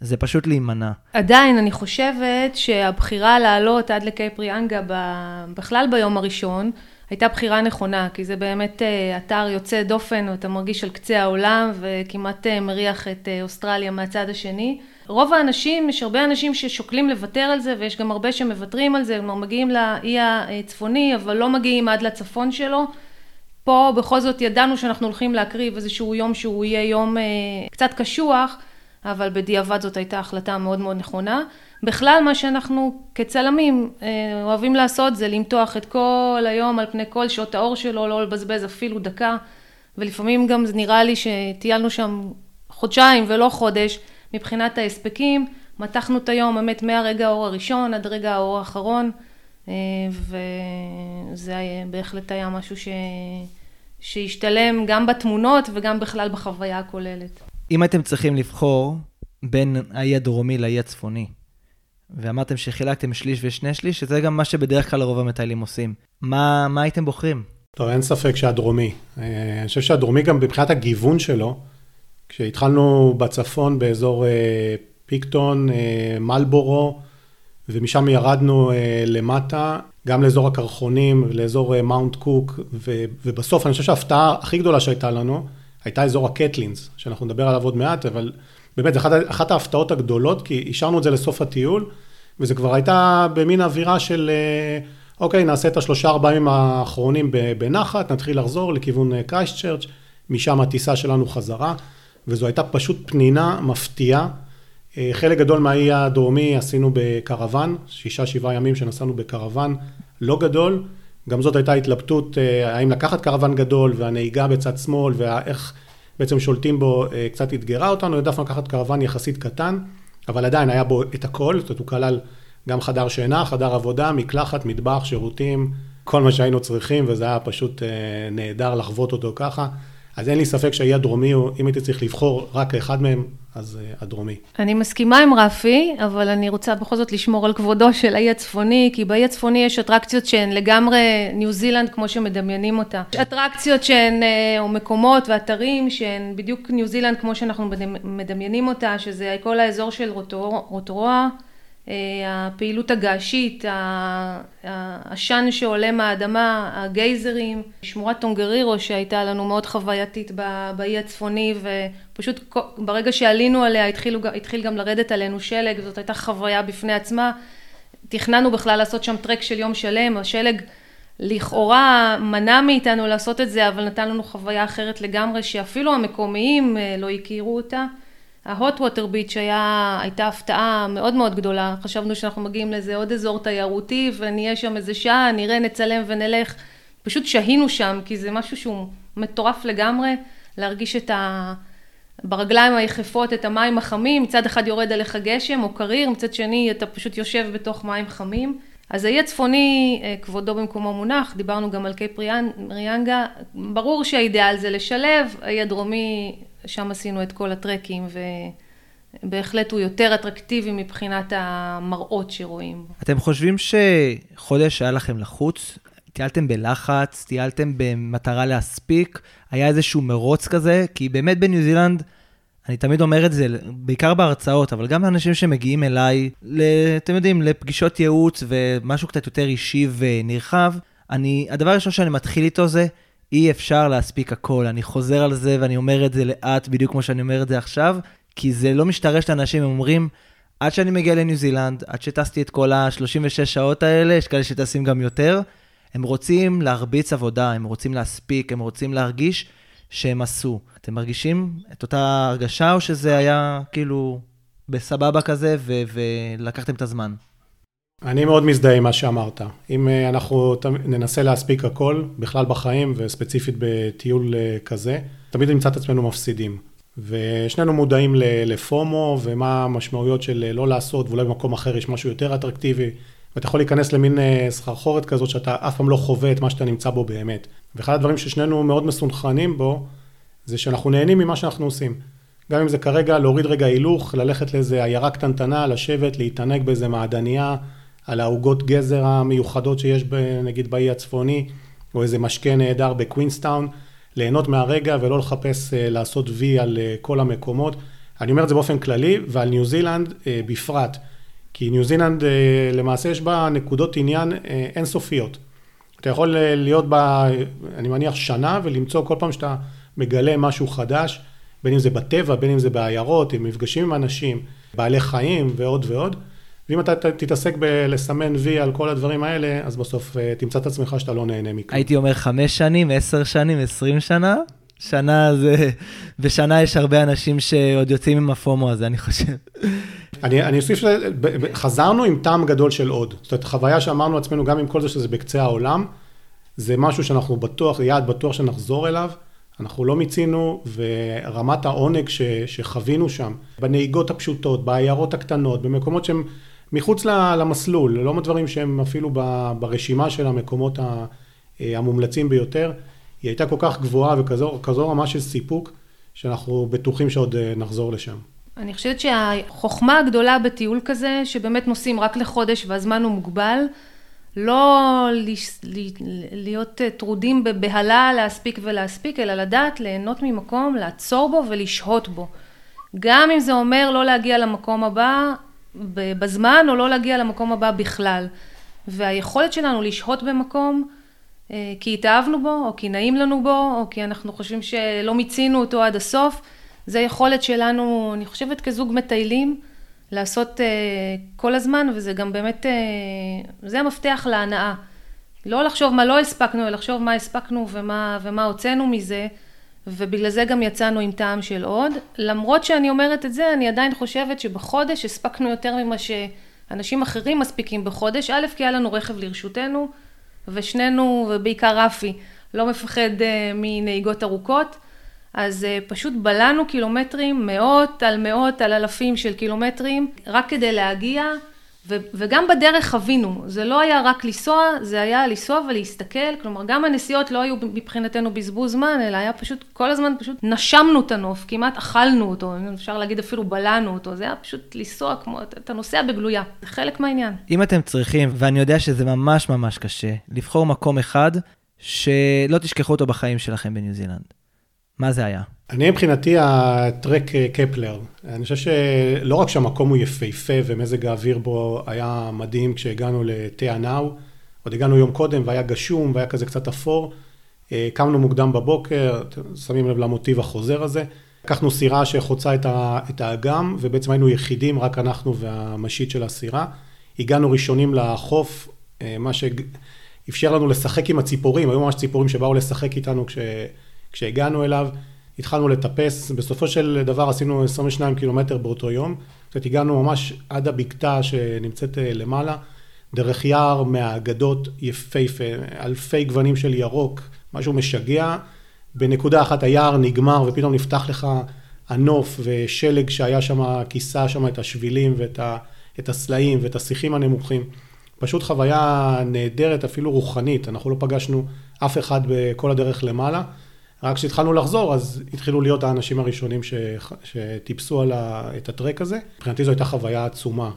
זה פשוט להימנע. עדיין, אני חושבת שהבחירה לעלות עד לקייפ ריאנגה בכלל ביום הראשון, הייתה בחירה נכונה, כי זה באמת אה, אתר יוצא דופן, ואתה מרגיש על קצה העולם, וכמעט אה, מריח את אה, אוסטרליה מהצד השני. רוב האנשים, יש הרבה אנשים ששוקלים לוותר על זה, ויש גם הרבה שמוותרים על זה, כלומר מגיעים לאי הצפוני, אבל לא מגיעים עד לצפון שלו. פה בכל זאת ידענו שאנחנו הולכים להקריב איזשהו יום שהוא יהיה יום קצת קשוח, אבל בדיעבד זאת הייתה החלטה מאוד מאוד נכונה. בכלל מה שאנחנו כצלמים אה, אוהבים לעשות זה למתוח את כל היום על פני כל שעות האור שלו, לא לבזבז אפילו דקה, ולפעמים גם זה נראה לי שטיילנו שם חודשיים ולא חודש מבחינת ההספקים, מתחנו את היום באמת מהרגע האור הראשון עד רגע האור האחרון, אה, וזה היה, בהחלט היה משהו ש... שהשתלם גם בתמונות וגם בכלל בחוויה הכוללת. אם אתם צריכים לבחור בין האי הדרומי לאי הצפוני, ואמרתם שחילקתם שליש ושני שליש, שזה גם מה שבדרך כלל רוב המטיילים עושים. מה, מה הייתם בוחרים? טוב, אין ספק שהדרומי. אה, אני חושב שהדרומי גם מבחינת הגיוון שלו, כשהתחלנו בצפון באזור אה, פיקטון, אה, מלבורו, ומשם ירדנו למטה, גם לאזור הקרחונים, לאזור מאונט קוק, ובסוף אני חושב שההפתעה הכי גדולה שהייתה לנו, הייתה אזור הקטלינס, שאנחנו נדבר עליו עוד מעט, אבל באמת, זו אחת, אחת ההפתעות הגדולות, כי אישרנו את זה לסוף הטיול, וזה כבר הייתה במין אווירה של, אה, אוקיי, נעשה את השלושה ארבעה ימים האחרונים בנחת, נתחיל לחזור לכיוון קרייסט אה, צ'רץ', משם הטיסה שלנו חזרה, וזו הייתה פשוט פנינה מפתיעה. אה, חלק גדול מהאי הדרומי עשינו בקרוון, שישה שבעה ימים שנסענו בקרוון לא גדול, גם זאת הייתה התלבטות האם לקחת קרוון גדול והנהיגה בצד שמאל ואיך בעצם שולטים בו, אה, קצת אתגרה אותנו, העדפנו לקחת קרוון יחסית קטן, אבל עדיין היה בו את הכל, זאת אומרת הוא כלל גם חדר שינה, חדר עבודה, מקלחת, מטבח, שירותים, כל מה שהיינו צריכים, וזה היה פשוט אה, נהדר לחוות אותו ככה. אז אין לי ספק שהאי הדרומי, אם הייתי צריך לבחור רק אחד מהם, אז uh, הדרומי. אני מסכימה עם רפי, אבל אני רוצה בכל זאת לשמור על כבודו של האי הצפוני, כי באי הצפוני יש אטרקציות שהן לגמרי ניו זילנד כמו שמדמיינים אותה. יש אטרקציות שהן, אה, או מקומות ואתרים שהן בדיוק ניו זילנד כמו שאנחנו מדמיינים אותה, שזה כל האזור של רוטור, רוטרואה. אה, הפעילות הגעשית, העשן שעולה מהאדמה, הגייזרים, שמורת טונגרירו שהייתה לנו מאוד חווייתית באי הצפוני ופשוט ברגע שעלינו עליה התחילו, התחיל גם לרדת עלינו שלג, זאת הייתה חוויה בפני עצמה. תכננו בכלל לעשות שם טרק של יום שלם, השלג לכאורה מנע מאיתנו לעשות את זה, אבל נתן לנו חוויה אחרת לגמרי שאפילו המקומיים אה, לא הכירו אותה. ההוט ווטר ביץ' הייתה הפתעה מאוד מאוד גדולה, חשבנו שאנחנו מגיעים לאיזה עוד אזור תיירותי ונהיה שם איזה שעה, נראה, נצלם ונלך, פשוט שהינו שם כי זה משהו שהוא מטורף לגמרי, להרגיש את ה... ברגליים היחפות את המים החמים, מצד אחד יורד עליך גשם או קריר, מצד שני אתה פשוט יושב בתוך מים חמים. אז האי הצפוני, אה, כבודו במקומו מונח, דיברנו גם על קייפ ריאנגה, ברור שהאידאל זה לשלב, האי הדרומי שם עשינו את כל הטרקים, ובהחלט הוא יותר אטרקטיבי מבחינת המראות שרואים. אתם חושבים שחודש היה לכם לחוץ? טיילתם בלחץ, טיילתם במטרה להספיק, היה איזשהו מרוץ כזה, כי באמת בניו זילנד אני תמיד אומר את זה, בעיקר בהרצאות, אבל גם לאנשים שמגיעים אליי, אתם יודעים, לפגישות ייעוץ ומשהו קצת יותר אישי ונרחב, אני, הדבר הראשון שאני מתחיל איתו זה, אי אפשר להספיק הכל. אני חוזר על זה ואני אומר את זה לאט, בדיוק כמו שאני אומר את זה עכשיו, כי זה לא משתרש לאנשים, הם אומרים, עד שאני מגיע לניו זילנד, עד שטסתי את כל ה-36 שעות האלה, יש כאלה שטסים גם יותר, הם רוצים להרביץ עבודה, הם רוצים להספיק, הם רוצים להרגיש שהם עשו. אתם מרגישים את אותה הרגשה, או שזה היה כאילו בסבבה כזה, ו- ולקחתם את הזמן? אני מאוד מזדהה עם מה שאמרת. אם אה, אנחנו ננסה להספיק הכל, בכלל בחיים וספציפית בטיול אה, כזה, תמיד נמצא את עצמנו מפסידים. ושנינו מודעים לפומו ומה המשמעויות של אה, לא לעשות, ואולי במקום אחר יש משהו יותר אטרקטיבי. ואתה יכול להיכנס למין סחרחורת כזאת שאתה אף פעם לא חווה את מה שאתה נמצא בו באמת. ואחד הדברים ששנינו מאוד מסונכרנים בו, זה שאנחנו נהנים ממה שאנחנו עושים. גם אם זה כרגע להוריד רגע הילוך, ללכת לאיזה עיירה קטנטנה, לשבת, להתענג באיזה מעדניה, על העוגות גזר המיוחדות שיש ב, נגיד באי הצפוני, או איזה משקה נהדר בקווינסטאון, ליהנות מהרגע ולא לחפש אה, לעשות וי על אה, כל המקומות. אני אומר את זה באופן כללי, ועל ניו זילנד אה, בפרט. כי ניו זילנד למעשה יש בה נקודות עניין אינסופיות. אתה יכול להיות בה, אני מניח, שנה ולמצוא כל פעם שאתה מגלה משהו חדש, בין אם זה בטבע, בין אם זה בעיירות, עם מפגשים עם אנשים, בעלי חיים ועוד ועוד. ואם אתה תתעסק בלסמן וי על כל הדברים האלה, אז בסוף אה, תמצא את עצמך שאתה לא נהנה מכלום. הייתי אומר חמש שנים, עשר שנים, עשרים שנה. שנה זה, בשנה יש הרבה אנשים שעוד יוצאים עם הפומו הזה, אני חושב. אני, אני אוסיף שחזרנו עם טעם גדול של עוד. זאת אומרת, חוויה שאמרנו לעצמנו, גם עם כל זה שזה בקצה העולם, זה משהו שאנחנו בטוח, יעד בטוח שנחזור אליו. אנחנו לא מיצינו, ורמת העונג ש, שחווינו שם, בנהיגות הפשוטות, בעיירות הקטנות, במקומות שהם מחוץ למסלול, לא מדברים שהם אפילו ברשימה של המקומות המומלצים ביותר, היא הייתה כל כך גבוהה וכזו רמה של סיפוק, שאנחנו בטוחים שעוד אה, נחזור לשם. אני חושבת שהחוכמה הגדולה בטיול כזה, שבאמת נוסעים רק לחודש והזמן הוא מוגבל, לא להיות אה, טרודים בבהלה להספיק ולהספיק, אלא לדעת ליהנות ממקום, לעצור בו ולשהות בו. גם אם זה אומר לא להגיע למקום הבא בזמן או לא להגיע למקום הבא בכלל. והיכולת שלנו לשהות במקום אה, כי התאהבנו בו, או כי נעים לנו בו, או כי אנחנו חושבים שלא מיצינו אותו עד הסוף, זה יכולת שלנו, אני חושבת כזוג מטיילים, לעשות uh, כל הזמן, וזה גם באמת, uh, זה המפתח להנאה. לא לחשוב מה לא הספקנו, אלא לחשוב מה הספקנו ומה, ומה הוצאנו מזה, ובגלל זה גם יצאנו עם טעם של עוד. למרות שאני אומרת את זה, אני עדיין חושבת שבחודש הספקנו יותר ממה שאנשים אחרים מספיקים בחודש. א', כי היה לנו רכב לרשותנו, ושנינו, ובעיקר רפי, לא מפחד uh, מנהיגות ארוכות. אז אה, פשוט בלענו קילומטרים, מאות על מאות על אלפים של קילומטרים, רק כדי להגיע, ו- וגם בדרך חווינו, זה לא היה רק לנסוע, זה היה לנסוע ולהסתכל, כלומר גם הנסיעות לא היו מבחינתנו בזבוז זמן, אלא היה פשוט, כל הזמן פשוט נשמנו את הנוף, כמעט אכלנו אותו, אפשר להגיד אפילו בלענו אותו, זה היה פשוט לנסוע כמו, אתה נוסע בגלויה, זה חלק מהעניין. אם אתם צריכים, ואני יודע שזה ממש ממש קשה, לבחור מקום אחד שלא תשכחו אותו בחיים שלכם בניו זילנד. מה זה היה? אני מבחינתי הטרק אה, קפלר. אני חושב שלא רק שהמקום הוא יפהפה ומזג האוויר בו היה מדהים כשהגענו לתה הנאו, עוד הגענו יום קודם והיה גשום והיה כזה קצת אפור. אה, קמנו מוקדם בבוקר, שמים לב למוטיב החוזר הזה. לקחנו סירה שחוצה את האגם, ובעצם היינו יחידים, רק אנחנו והמשית של הסירה. הגענו ראשונים לחוף, אה, מה שאפשר לנו לשחק עם הציפורים, היו ממש ציפורים שבאו לשחק איתנו כש... כשהגענו אליו, התחלנו לטפס, בסופו של דבר עשינו 22 קילומטר באותו יום, זאת הגענו ממש עד הבקתה שנמצאת אה, למעלה, דרך יער מהאגדות יפהפה, אלפי גוונים של ירוק, משהו משגע, בנקודה אחת היער נגמר ופתאום נפתח לך הנוף ושלג שהיה שם, כיסה שם את השבילים ואת ה, את הסלעים ואת השיחים הנמוכים. פשוט חוויה נהדרת, אפילו רוחנית, אנחנו לא פגשנו אף אחד בכל הדרך למעלה. רק כשהתחלנו לחזור, אז התחילו להיות האנשים הראשונים ש... שטיפסו על ה... את הטרק הזה. מבחינתי זו הייתה חוויה עצומה.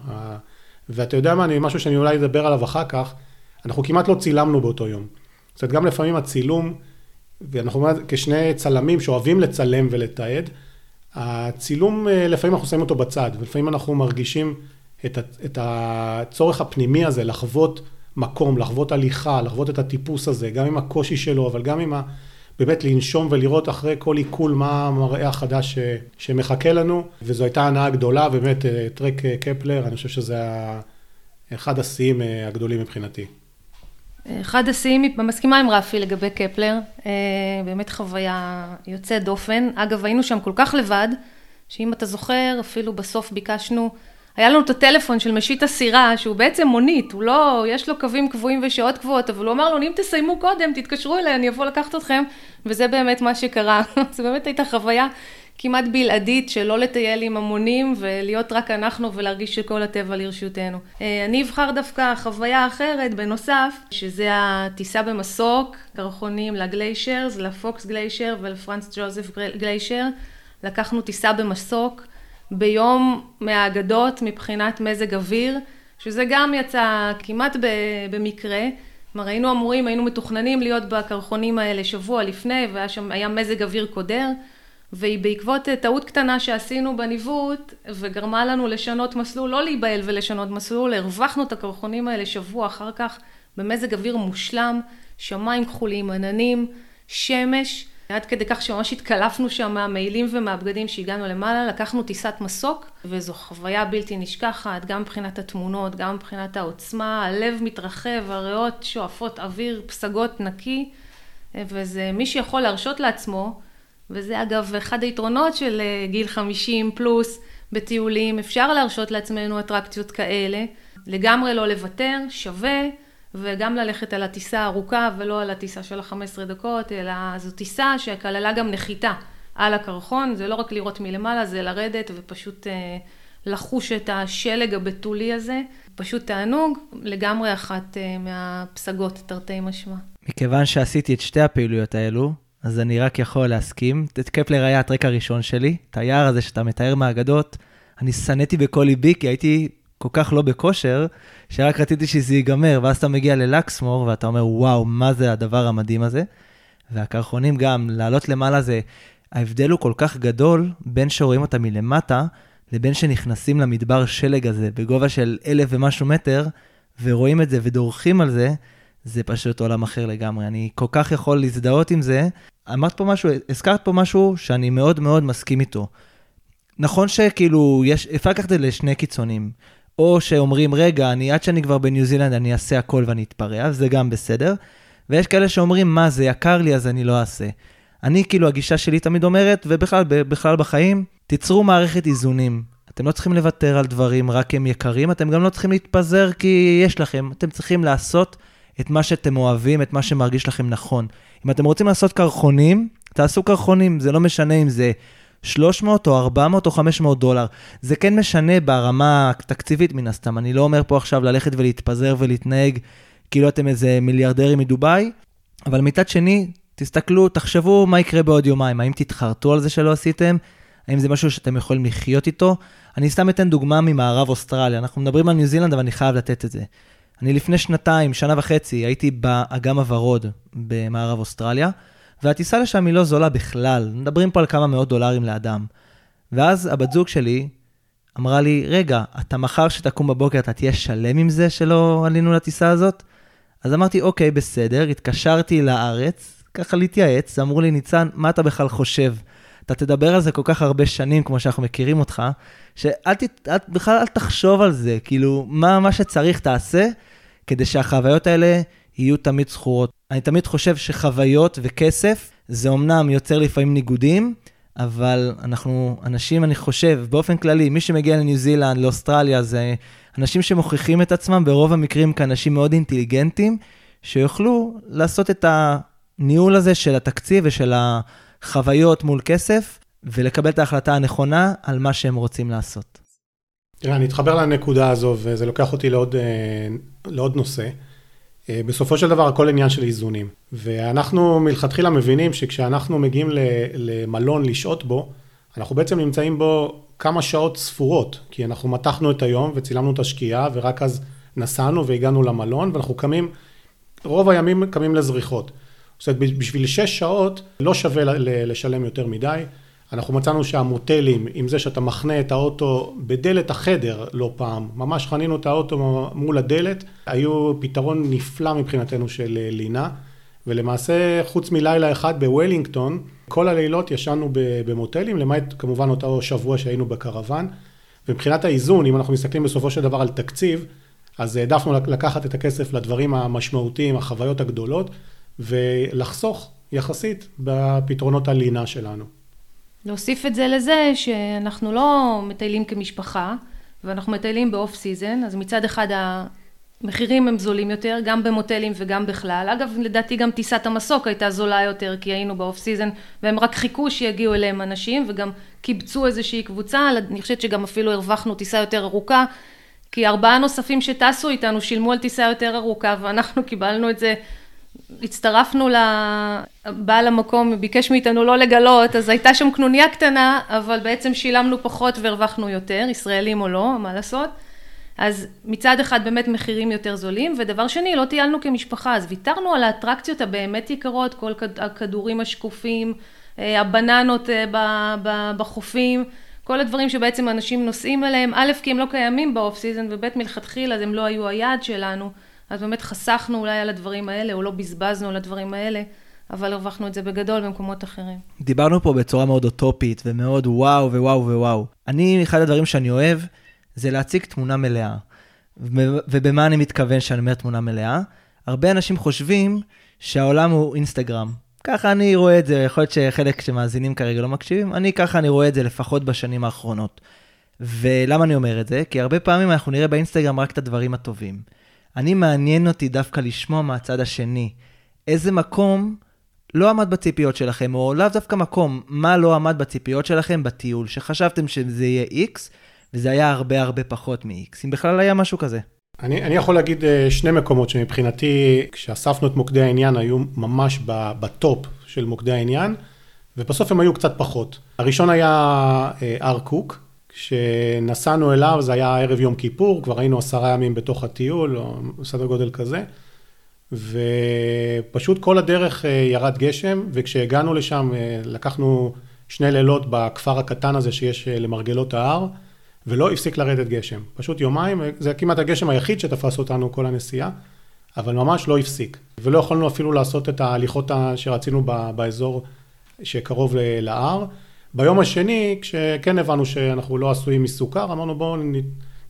ואתה יודע מה, אני, משהו שאני אולי אדבר עליו אחר כך, אנחנו כמעט לא צילמנו באותו יום. זאת אומרת, גם לפעמים הצילום, ואנחנו כשני צלמים שאוהבים לצלם ולתעד, הצילום, אה, לפעמים אנחנו שמים אותו בצד, ולפעמים אנחנו מרגישים את, את הצורך הפנימי הזה לחוות מקום, לחוות הליכה, לחוות את הטיפוס הזה, גם עם הקושי שלו, אבל גם עם ה... באמת לנשום ולראות אחרי כל עיכול מה המראה החדש ש, שמחכה לנו, וזו הייתה הנאה גדולה, באמת אה, טרק אה, קפלר, אני חושב שזה אחד השיאים הגדולים מבחינתי. אחד השיאים, מסכימה עם רפי לגבי קפלר, באמת חוויה יוצאת דופן. אגב, היינו שם כל כך לבד, שאם אתה זוכר, אפילו בסוף ביקשנו היה לנו את הטלפון של משיט הסירה, שהוא בעצם מונית, הוא לא, יש לו קווים קבועים ושעות קבועות, אבל הוא אמר לנו, אם תסיימו קודם, תתקשרו אליי, אני אבוא לקחת אתכם, וזה באמת מה שקרה. זו באמת הייתה חוויה כמעט בלעדית של לא לטייל עם המונים, ולהיות רק אנחנו ולהרגיש שכל הטבע לרשותנו. אה, אני אבחר דווקא חוויה אחרת, בנוסף, שזה הטיסה במסוק, קרחונים לגליישרס, לפוקס גליישר ולפרנס ג'וזף גליישר. לקחנו טיסה במסוק. ביום מהאגדות מבחינת מזג אוויר, שזה גם יצא כמעט במקרה. כלומר, היינו אמורים, היינו מתוכננים להיות בקרחונים האלה שבוע לפני, והיה שם, היה מזג אוויר קודר, והיא בעקבות טעות קטנה שעשינו בניווט, וגרמה לנו לשנות מסלול, לא להיבהל ולשנות מסלול, הרווחנו את הקרחונים האלה שבוע אחר כך במזג אוויר מושלם, שמיים כחולים, עננים, שמש, עד כדי כך שממש התקלפנו שם מהמעילים ומהבגדים שהגענו למעלה, לקחנו טיסת מסוק, וזו חוויה בלתי נשכחת, גם מבחינת התמונות, גם מבחינת העוצמה, הלב מתרחב, הריאות שואפות אוויר, פסגות נקי, וזה מי שיכול להרשות לעצמו, וזה אגב אחד היתרונות של אה, גיל 50 פלוס בטיולים, אפשר להרשות לעצמנו אטרקציות כאלה, לגמרי לא לוותר, שווה. וגם ללכת על הטיסה הארוכה ולא על הטיסה של ה-15 דקות, אלא זו טיסה שכללה גם נחיתה על הקרחון, זה לא רק לראות מלמעלה, זה לרדת ופשוט אה, לחוש את השלג הבתולי הזה, פשוט תענוג, לגמרי אחת אה, מהפסגות תרתי משמע. מכיוון שעשיתי את שתי הפעילויות האלו, אז אני רק יכול להסכים. את קפלר היה הטרק הראשון שלי, את היער הזה שאתה מתאר מהאגדות, אני שנאתי בכל ליבי, כי הייתי כל כך לא בכושר, שרק רציתי שזה ייגמר, ואז אתה מגיע ללקסמור, ואתה אומר, וואו, מה זה הדבר המדהים הזה? והקרחונים גם, לעלות למעלה זה, ההבדל הוא כל כך גדול בין שרואים אותה מלמטה, לבין שנכנסים למדבר שלג הזה, בגובה של אלף ומשהו מטר, ורואים את זה ודורכים על זה, זה פשוט עולם אחר לגמרי. אני כל כך יכול להזדהות עם זה. אמרת פה משהו, הזכרת פה משהו שאני מאוד מאוד מסכים איתו. נכון שכאילו, יש, אפשר לקחת את זה לשני קיצונים. או שאומרים, רגע, אני, עד שאני כבר בניו זילנד, אני אעשה הכל ואני אתפרע, זה גם בסדר. ויש כאלה שאומרים, מה, זה יקר לי, אז אני לא אעשה. אני, כאילו, הגישה שלי תמיד אומרת, ובכלל, בכלל בחיים, תיצרו מערכת איזונים. אתם לא צריכים לוותר על דברים רק הם יקרים, אתם גם לא צריכים להתפזר כי יש לכם. אתם צריכים לעשות את מה שאתם אוהבים, את מה שמרגיש לכם נכון. אם אתם רוצים לעשות קרחונים, תעשו קרחונים, זה לא משנה אם זה 300 או 400 או 500 דולר. זה כן משנה ברמה התקציבית מן הסתם. אני לא אומר פה עכשיו ללכת ולהתפזר ולהתנהג כאילו אתם איזה מיליארדרים מדובאי, אבל מצד שני, תסתכלו, תחשבו מה יקרה בעוד יומיים. האם תתחרטו על זה שלא עשיתם? האם זה משהו שאתם יכולים לחיות איתו? אני סתם אתן דוגמה ממערב אוסטרליה. אנחנו מדברים על ניו זילנד, אבל אני חייב לתת את זה. אני לפני שנתיים, שנה וחצי, הייתי באגם הוורוד במערב אוסטרליה. והטיסה לשם היא לא זולה בכלל, מדברים פה על כמה מאות דולרים לאדם. ואז הבת זוג שלי אמרה לי, רגע, אתה מחר שתקום בבוקר אתה תהיה שלם עם זה שלא עלינו לטיסה הזאת? אז אמרתי, אוקיי, בסדר, התקשרתי לארץ, ככה להתייעץ, אמרו לי, ניצן, מה אתה בכלל חושב? אתה תדבר על זה כל כך הרבה שנים, כמו שאנחנו מכירים אותך, שאל ת... אל, בכלל אל תחשוב על זה, כאילו, מה, מה שצריך תעשה, כדי שהחוויות האלה יהיו תמיד זכורות. אני תמיד חושב שחוויות וכסף, זה אמנם יוצר לפעמים ניגודים, אבל אנחנו, אנשים, אני חושב, באופן כללי, מי שמגיע לניו זילנד, לאוסטרליה, זה אנשים שמוכיחים את עצמם ברוב המקרים כאנשים מאוד אינטליגנטים, שיוכלו לעשות את הניהול הזה של התקציב ושל החוויות מול כסף, ולקבל את ההחלטה הנכונה על מה שהם רוצים לעשות. תראה, אני אתחבר לנקודה הזו, וזה לוקח אותי לעוד, אה, לעוד נושא. אה, בסופו של דבר הכל עניין של איזונים. ואנחנו מלכתחילה מבינים שכשאנחנו מגיעים למלון לשהות בו, אנחנו בעצם נמצאים בו כמה שעות ספורות, כי אנחנו מתחנו את היום וצילמנו את השקיעה ורק אז נסענו והגענו למלון ואנחנו קמים, רוב הימים קמים לזריחות. זאת אומרת, בשביל שש שעות לא שווה לשלם יותר מדי. אנחנו מצאנו שהמוטלים, עם זה שאתה מחנה את האוטו בדלת החדר לא פעם, ממש חנינו את האוטו מול הדלת, היו פתרון נפלא מבחינתנו של אה, לינה, ולמעשה חוץ מלילה אחד בוולינגטון, כל הלילות ישנו במוטלים, למעט כמובן אותו שבוע שהיינו בקרוון, ומבחינת האיזון, אם אנחנו מסתכלים בסופו של דבר על תקציב, אז העדפנו לקחת את הכסף לדברים המשמעותיים, החוויות הגדולות, ולחסוך יחסית בפתרונות הלינה שלנו. להוסיף את זה לזה שאנחנו לא מטיילים כמשפחה, ואנחנו מטיילים ב off season, אז מצד אחד המחירים הם זולים יותר, גם במוטלים וגם בכלל. אגב, לדעתי גם טיסת המסוק הייתה זולה יותר, כי היינו ב off season, והם רק חיכו שיגיעו אליהם אנשים, וגם קיבצו איזושהי קבוצה, אני חושבת שגם אפילו הרווחנו טיסה יותר ארוכה, כי ארבעה נוספים שטסו איתנו שילמו על טיסה יותר ארוכה, ואנחנו קיבלנו את זה הצטרפנו לבעל המקום, ביקש מאיתנו לא לגלות, אז הייתה שם קנוניה קטנה, אבל בעצם שילמנו פחות והרווחנו יותר, ישראלים או לא, מה לעשות. אז מצד אחד באמת מחירים יותר זולים, ודבר שני, לא טיילנו כמשפחה, אז ויתרנו על האטרקציות הבאמת יקרות, כל הכדורים השקופים, אה, הבננות אה, בחופים, כל הדברים שבעצם אנשים נוסעים עליהם, א', כי הם לא קיימים ב off season, וב', מלכתחילה, הם לא היו היעד שלנו. אז באמת חסכנו אולי על הדברים האלה, או לא בזבזנו על הדברים האלה, אבל הרווחנו את זה בגדול במקומות אחרים. דיברנו פה בצורה מאוד אוטופית, ומאוד וואו ווואו ווואו. אני, אחד הדברים שאני אוהב, זה להציג תמונה מלאה. ובמה אני מתכוון שאני אומר תמונה מלאה? הרבה אנשים חושבים שהעולם הוא אינסטגרם. ככה אני רואה את זה, יכול להיות שחלק שמאזינים כרגע לא מקשיבים, אני ככה אני רואה את זה לפחות בשנים האחרונות. ולמה אני אומר את זה? כי הרבה פעמים אנחנו נראה באינסטגרם רק את הדברים הטובים. אני מעניין אותי דווקא לשמוע מהצד השני, איזה מקום לא עמד בציפיות שלכם, או לאו דווקא מקום, מה לא עמד בציפיות שלכם בטיול, שחשבתם שזה יהיה X, וזה היה הרבה הרבה פחות מ-X, אם בכלל היה משהו כזה. אני, אני יכול להגיד אה, שני מקומות שמבחינתי, כשאספנו את מוקדי העניין, היו ממש בטופ של מוקדי העניין, ובסוף הם היו קצת פחות. הראשון היה אה, הר קוק, כשנסענו אליו זה היה ערב יום כיפור, כבר היינו עשרה ימים בתוך הטיול, או סדר גודל כזה, ופשוט כל הדרך אה, ירד גשם, וכשהגענו לשם אה, לקחנו שני לילות בכפר הקטן הזה שיש אה, למרגלות ההר, ולא הפסיק לרדת גשם. פשוט יומיים, זה כמעט הגשם היחיד שתפס אותנו כל הנסיעה, אבל ממש לא הפסיק. ולא יכולנו אפילו לעשות את ההליכות שרצינו באזור שקרוב להר. ביום השני, כשכן הבנו שאנחנו לא עשויים מסוכר, אמרנו בואו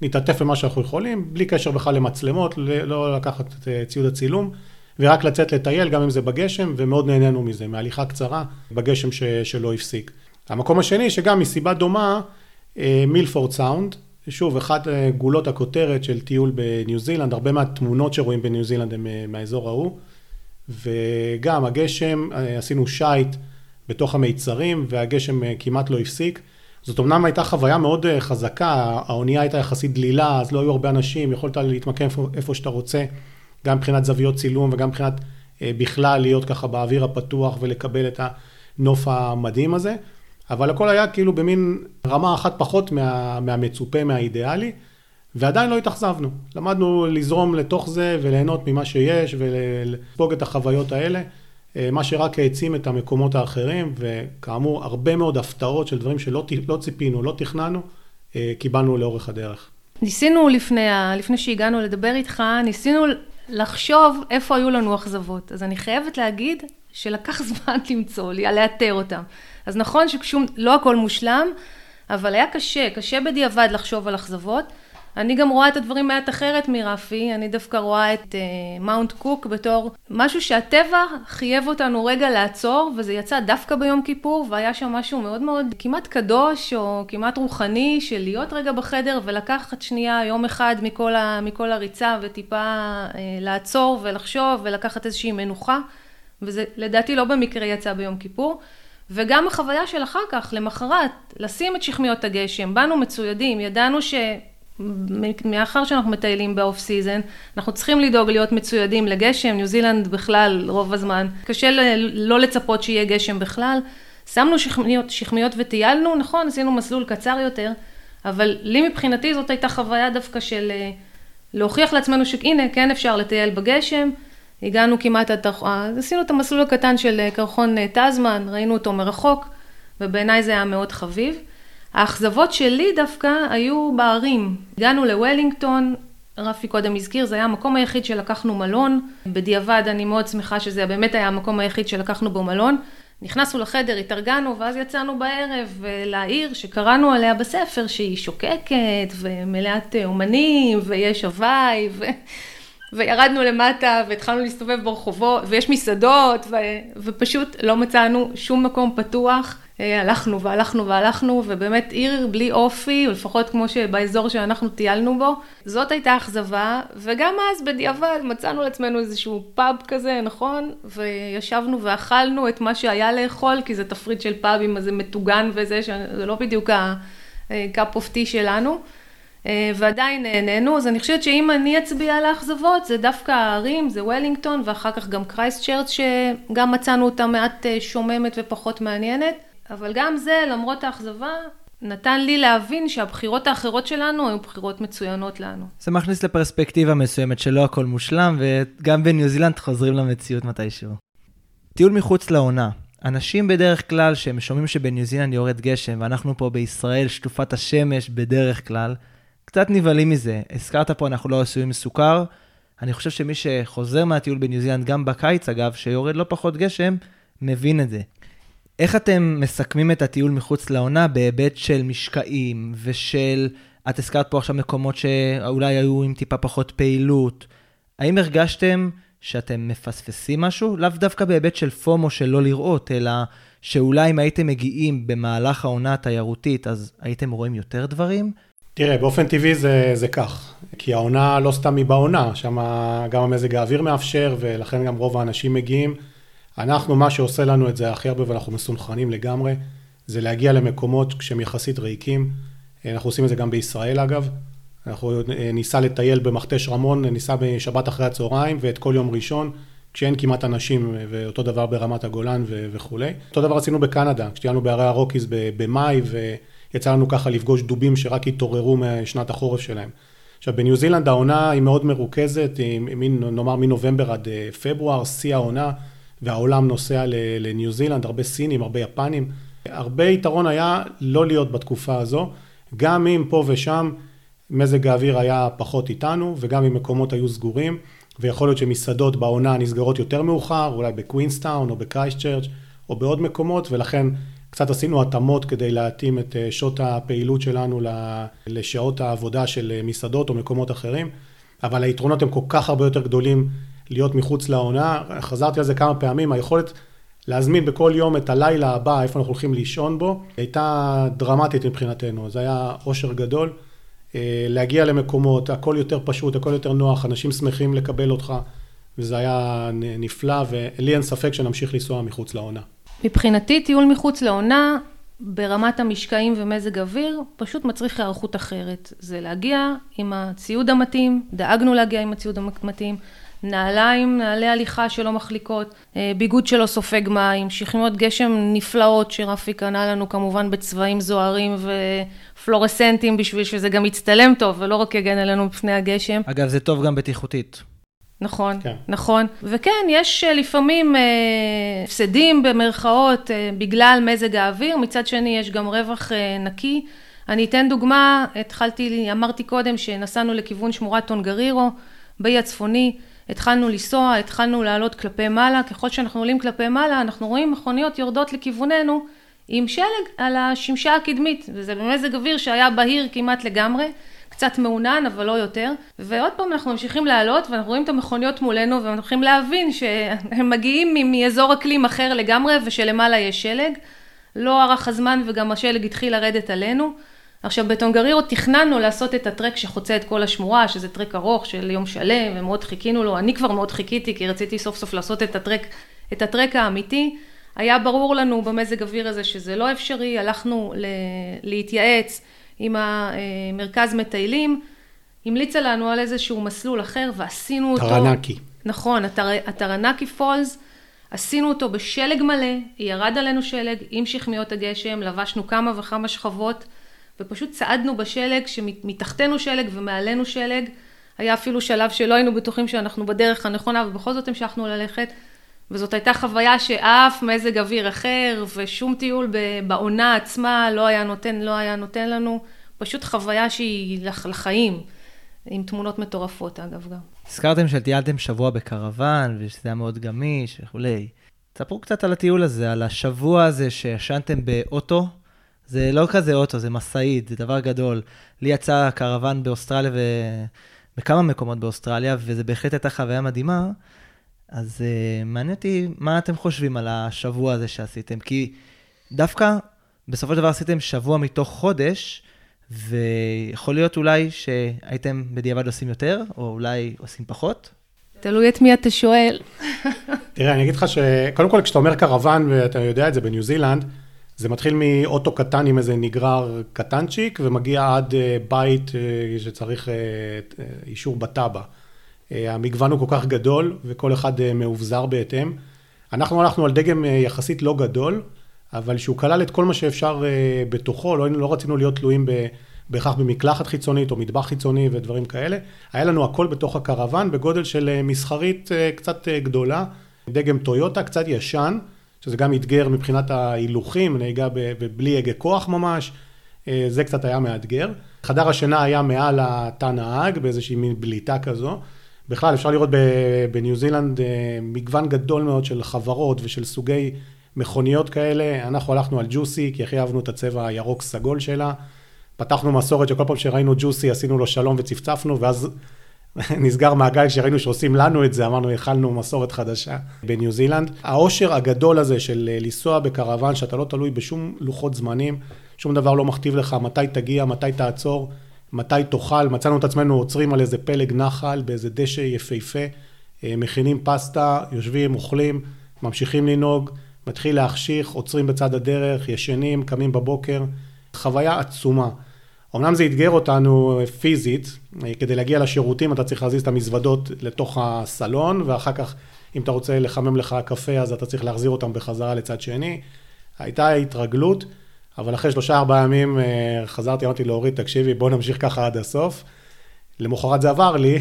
נתעטף במה שאנחנו יכולים, בלי קשר בכלל למצלמות, לא לקחת את אה, ציוד הצילום, ורק לצאת לטייל, גם אם זה בגשם, ומאוד נהנינו מזה, מהליכה קצרה בגשם ש, שלא הפסיק. המקום השני, שגם מסיבה דומה, אה, מילפורד סאונד, שוב, אחת אה, גולות הכותרת של טיול בניו זילנד, הרבה מהתמונות שרואים בניו זילנד הם מהאזור ההוא, וגם הגשם, עשינו שייט, בתוך המיצרים, והגשם אה, כמעט לא הפסיק. זאת אומנם הייתה חוויה מאוד אה, חזקה, האונייה הייתה יחסית דלילה, אז לא היו הרבה אנשים, יכולת להתמקם איפה שאתה רוצה, גם מבחינת זוויות צילום וגם מבחינת אה, בכלל להיות ככה באוויר הפתוח ולקבל את הנוף המדהים הזה, אבל הכל היה כאילו במין רמה אחת פחות מה, מהמצופה, מהאידיאלי, ועדיין לא התאכזבנו. למדנו לזרום לתוך זה וליהנות ממה שיש ולספוג את החוויות האלה. אה, מה שרק העצים את המקומות האחרים, וכאמור, הרבה מאוד הפתעות של דברים שלא לא ציפינו, לא תכננו, אה, קיבלנו לאורך הדרך. ניסינו לפני, לפני שהגענו לדבר איתך, ניסינו לחשוב איפה היו לנו אכזבות. אז אני חייבת להגיד שלקח זמן למצוא לי, לאתר אותם. אז נכון ששום, לא הכל מושלם, אבל היה קשה, קשה בדיעבד לחשוב על אכזבות. אני גם רואה את הדברים מעט אחרת מרפי, אני דווקא רואה את מאונט uh, קוק בתור משהו שהטבע חייב אותנו רגע לעצור, וזה יצא דווקא ביום כיפור, והיה שם משהו מאוד מאוד כמעט קדוש, או כמעט רוחני, של להיות רגע בחדר ולקחת שנייה, יום אחד מכל, ה, מכל הריצה, וטיפה uh, לעצור ולחשוב ולקחת איזושהי מנוחה, וזה לדעתי לא במקרה יצא ביום כיפור. וגם החוויה של אחר כך, למחרת, לשים את שכמיות הגשם, באנו מצוידים, ידענו ש... מאחר שאנחנו מטיילים ב off season, אנחנו צריכים לדאוג להיות מצוידים לגשם, ניו זילנד בכלל רוב הזמן, קשה לא לצפות שיהיה גשם בכלל. שמנו שכמיות, שכמיות וטיילנו, נכון, עשינו מסלול קצר יותר, אבל לי מבחינתי זאת הייתה חוויה דווקא של אה, להוכיח לעצמנו שהנה, כן אפשר לטייל בגשם. הגענו כמעט עד, עשינו את המסלול הקטן של אה, קרחון אה, תזמן, ראינו אותו מרחוק. ובעיניי זה היה מאוד חביב. האכזבות שלי דווקא היו בערים. הגענו לוולינגטון, רפי קודם הזכיר, זה היה המקום היחיד שלקחנו מלון. בדיעבד אני מאוד שמחה שזה באמת היה המקום היחיד שלקחנו בו מלון. נכנסנו לחדר, התארגנו, ואז יצאנו בערב לעיר שקראנו עליה בספר, שהיא שוקקת ומלאת אומנים, ויש הוואי, ו... וירדנו למטה והתחלנו להסתובב ברחובות, ויש מסעדות, ו... ופשוט לא מצאנו שום מקום פתוח. אה, הלכנו והלכנו והלכנו, ובאמת עיר בלי אופי, או לפחות כמו שבאזור שאנחנו טיילנו בו. זאת הייתה אכזבה, וגם אז בדיעבד מצאנו לעצמנו איזשהו פאב כזה, נכון? וישבנו ואכלנו את מה שהיה לאכול, כי זה תפריט של פאבים, אז זה מטוגן וזה, שזה לא בדיוק ה-cup of tea שלנו. אה, ועדיין נהנינו, אז אני חושבת שאם אני אצביע על האכזבות, זה דווקא הערים, זה וולינגטון, ואחר כך גם קרייסט צ'רץ, שגם מצאנו אותה מעט אה, שוממת ופחות מעניינת. אבל גם זה, למרות האכזבה, נתן לי להבין שהבחירות האחרות שלנו היו בחירות מצוינות לנו. זה מכניס לפרספקטיבה מסוימת שלא הכל מושלם, וגם בניו זילנד חוזרים למציאות מתישהו. טיול מחוץ לעונה. אנשים בדרך כלל שהם שומעים שבניו זילנד יורד גשם, ואנחנו פה בישראל שטופת השמש בדרך כלל, קצת נבהלים מזה. הזכרת פה, אנחנו לא עשויים מסוכר. אני חושב שמי שחוזר מהטיול בניו זילנד, גם בקיץ אגב, שיורד לא פחות גשם, מבין את זה. איך אתם מסכמים את הטיול מחוץ לעונה בהיבט של משקעים ושל, את הזכרת פה עכשיו מקומות שאולי היו עם טיפה פחות פעילות. האם הרגשתם שאתם מפספסים משהו? לאו דווקא בהיבט של פומו של לא לראות, אלא שאולי אם הייתם מגיעים במהלך העונה התיירותית, אז הייתם רואים יותר דברים? תראה, באופן טבעי זה, זה כך, כי העונה לא סתם היא בעונה, שם גם המזג האוויר מאפשר, ולכן גם רוב האנשים מגיעים. אנחנו, מה שעושה לנו את זה הכי הרבה, ואנחנו מסונכרנים לגמרי, זה להגיע למקומות כשהם יחסית ריקים. אנחנו עושים את זה גם בישראל אגב. אנחנו אה, ניסע לטייל במכתש רמון, ניסע בשבת אחרי הצהריים ואת כל יום ראשון, כשאין כמעט אנשים, ואותו דבר ברמת הגולן ו- וכולי. אותו דבר עשינו בקנדה, כשטיילנו בהרי הרוקיס במאי, ויצא לנו ככה לפגוש דובים שרק התעוררו משנת החורף שלהם. עכשיו, בניו זילנד העונה היא מאוד מרוכזת, היא, נאמר מנובמבר עד אה, פברואר, שיא העונה. והעולם נוסע לניו זילנד, הרבה סינים, הרבה יפנים. הרבה יתרון היה לא להיות בתקופה הזו, גם אם פה ושם מזג האוויר היה פחות איתנו, וגם אם מקומות היו סגורים, ויכול להיות שמסעדות בעונה נסגרות יותר מאוחר, אולי בקווינסטאון או בקרייסט צ'רץ' או בעוד מקומות, ולכן קצת עשינו התאמות כדי להתאים את אה, שעות הפעילות שלנו לשעות העבודה של אה, מסעדות או מקומות אחרים, אבל היתרונות הם כל כך הרבה יותר גדולים להיות מחוץ לעונה, חזרתי על זה כמה פעמים, היכולת להזמין בכל יום את הלילה הבא, איפה אנחנו הולכים לישון בו, הייתה דרמטית מבחינתנו, זה היה אושר גדול. אה, להגיע למקומות, הכל יותר פשוט, הכל יותר נוח, אנשים שמחים לקבל אותך, וזה היה נפלא, ולי אין ספק שנמשיך לנסוע מחוץ לעונה. מבחינתי, טיול מחוץ לעונה, ברמת המשקעים ומזג אוויר, פשוט מצריך היערכות אחרת. זה להגיע עם הציוד המתאים, דאגנו להגיע עם הציוד המתאים. נעליים, נעלי הליכה שלא מחליקות, אה, ביגוד שלא סופג מים, שכניות גשם נפלאות שרפי קנה לנו כמובן בצבעים זוהרים ופלורסנטים בשביל שזה גם יצטלם טוב ולא רק יגן עלינו מפני הגשם. אגב, זה טוב גם בטיחותית. נכון, כן. נכון. וכן, יש אה, לפעמים אה, הפסדים במרכאות אה, בגלל מזג האוויר, מצד שני יש גם רווח אה, נקי. אני אתן דוגמה, התחלתי, אמרתי קודם שנסענו לכיוון שמורת טונגרירו, באי הצפוני, התחלנו לנסוע, התחלנו לעלות כלפי מעלה, ככל שאנחנו עולים כלפי מעלה, אנחנו רואים מכוניות יורדות לכיווננו עם שלג על השמשה הקדמית, וזה במזג אוויר שהיה בהיר כמעט לגמרי, קצת מעונן אבל לא יותר, ועוד פעם אנחנו ממשיכים לעלות ואנחנו רואים את המכוניות מולנו ואנחנו הולכים להבין שהם מגיעים מאזור אקלים אחר לגמרי ושלמעלה יש שלג, לא ארך הזמן וגם השלג התחיל לרדת עלינו. עכשיו בטונגרירו תכננו לעשות את הטרק שחוצה את כל השמורה, שזה טרק ארוך של יום שלם, ומאוד חיכינו לו, אני כבר מאוד חיכיתי, כי רציתי סוף סוף לעשות את הטרק, את הטרק האמיתי. היה ברור לנו במזג אוויר הזה שזה לא אפשרי, הלכנו ל- להתייעץ עם המרכז מטיילים, המליצה לנו על איזשהו מסלול אחר ועשינו אותו. טרנקי. נכון, הטרנקי פולס, עשינו אותו בשלג מלא, ירד עלינו שלג עם שכמיות הגשם, לבשנו כמה וכמה שכבות. ופשוט צעדנו בשלג, שמתחתנו שלג ומעלינו שלג. היה אפילו שלב שלא היינו בטוחים שאנחנו בדרך הנכונה, ובכל זאת המשכנו ללכת. וזאת הייתה חוויה שאף מזג אוויר אחר ושום טיול בעונה עצמה לא היה נותן, לא היה נותן לנו, פשוט חוויה שהיא לחיים, עם תמונות מטורפות אגב גם. הזכרתם שטיילתם שבוע בקרוון ושזה היה מאוד גמיש וכולי. תספרו קצת על הטיול הזה, על השבוע הזה שישנתם באוטו. זה לא כזה אוטו, זה משאית, זה דבר גדול. לי יצא קרוון באוסטרליה ובכמה מקומות באוסטרליה, וזה בהחלט הייתה חוויה מדהימה. אז uh, מעניין אותי מה אתם חושבים על השבוע הזה שעשיתם, כי דווקא בסופו של דבר עשיתם שבוע מתוך חודש, ויכול להיות אולי שהייתם בדיעבד עושים יותר, או אולי עושים פחות. תלוי את מי אתה שואל. תראה, אני אגיד לך שקודם כל כשאתה אומר קרוון, ואתה יודע את זה בניו זילנד, זה מתחיל מאוטו קטן עם איזה נגרר קטנצ'יק, ומגיע עד אה, בית אה, שצריך אישור בתב"ע. אה, המגוון הוא כל כך גדול, וכל אחד אה, מאובזר בהתאם. אנחנו הלכנו על דגם אה, יחסית לא גדול, אבל שהוא כלל את כל מה שאפשר בתוכו, לא, לא רצינו להיות תלויים בהכרח במקלחת חיצונית או מטבח חיצוני ודברים כאלה. היה לנו הכל בתוך הקרוון בגודל של מסחרית קצת גדולה, דגם טויוטה, קצת ישן, שזה גם אתגר מבחינת ההילוכים, נהיגה בלי הגה כוח ממש, זה קצת היה מאתגר. חדר השינה היה מעל התא נהג באיזושהי מין בליטה כזו. בכלל, אפשר לראות בניו זילנד אה, מגוון גדול מאוד של חברות ושל סוגי מכוניות כאלה. אנחנו הלכנו על ג'וסי, כי הכי אהבנו את הצבע הירוק-סגול שלה. פתחנו מסורת שכל פעם שראינו ג'וסי עשינו לו שלום וצפצפנו, ואז נסגר מעגל כשראינו שעושים לנו את זה, אמרנו, הכלנו מסורת חדשה בניו זילנד. העושר הגדול הזה של אה, לנסוע בקרוון, שאתה לא תלוי בשום לוחות זמנים, שום דבר לא מכתיב לך מתי תגיע, מתי תעצור. מתי תאכל, מצאנו את עצמנו עוצרים על איזה פלג נחל, באיזה דשא יפהפה, אה, מכינים פסטה, יושבים, אוכלים, ממשיכים לנהוג, מתחיל להחשיך, עוצרים בצד הדרך, ישנים, קמים בבוקר, חוויה עצומה. אמנם זה אתגר אותנו אה, פיזית, אה, כדי להגיע לשירותים אתה צריך להזיז את המזוודות לתוך הסלון, ואחר כך אם אתה רוצה לחמם לך קפה אז אתה צריך להחזיר אותם בחזרה לצד שני. הייתה התרגלות. אבל אחרי שלושה ארבעה ימים אה, חזרתי, אמרתי להוריד, תקשיבי, בוא נמשיך ככה עד הסוף. למחרת זה עבר לי,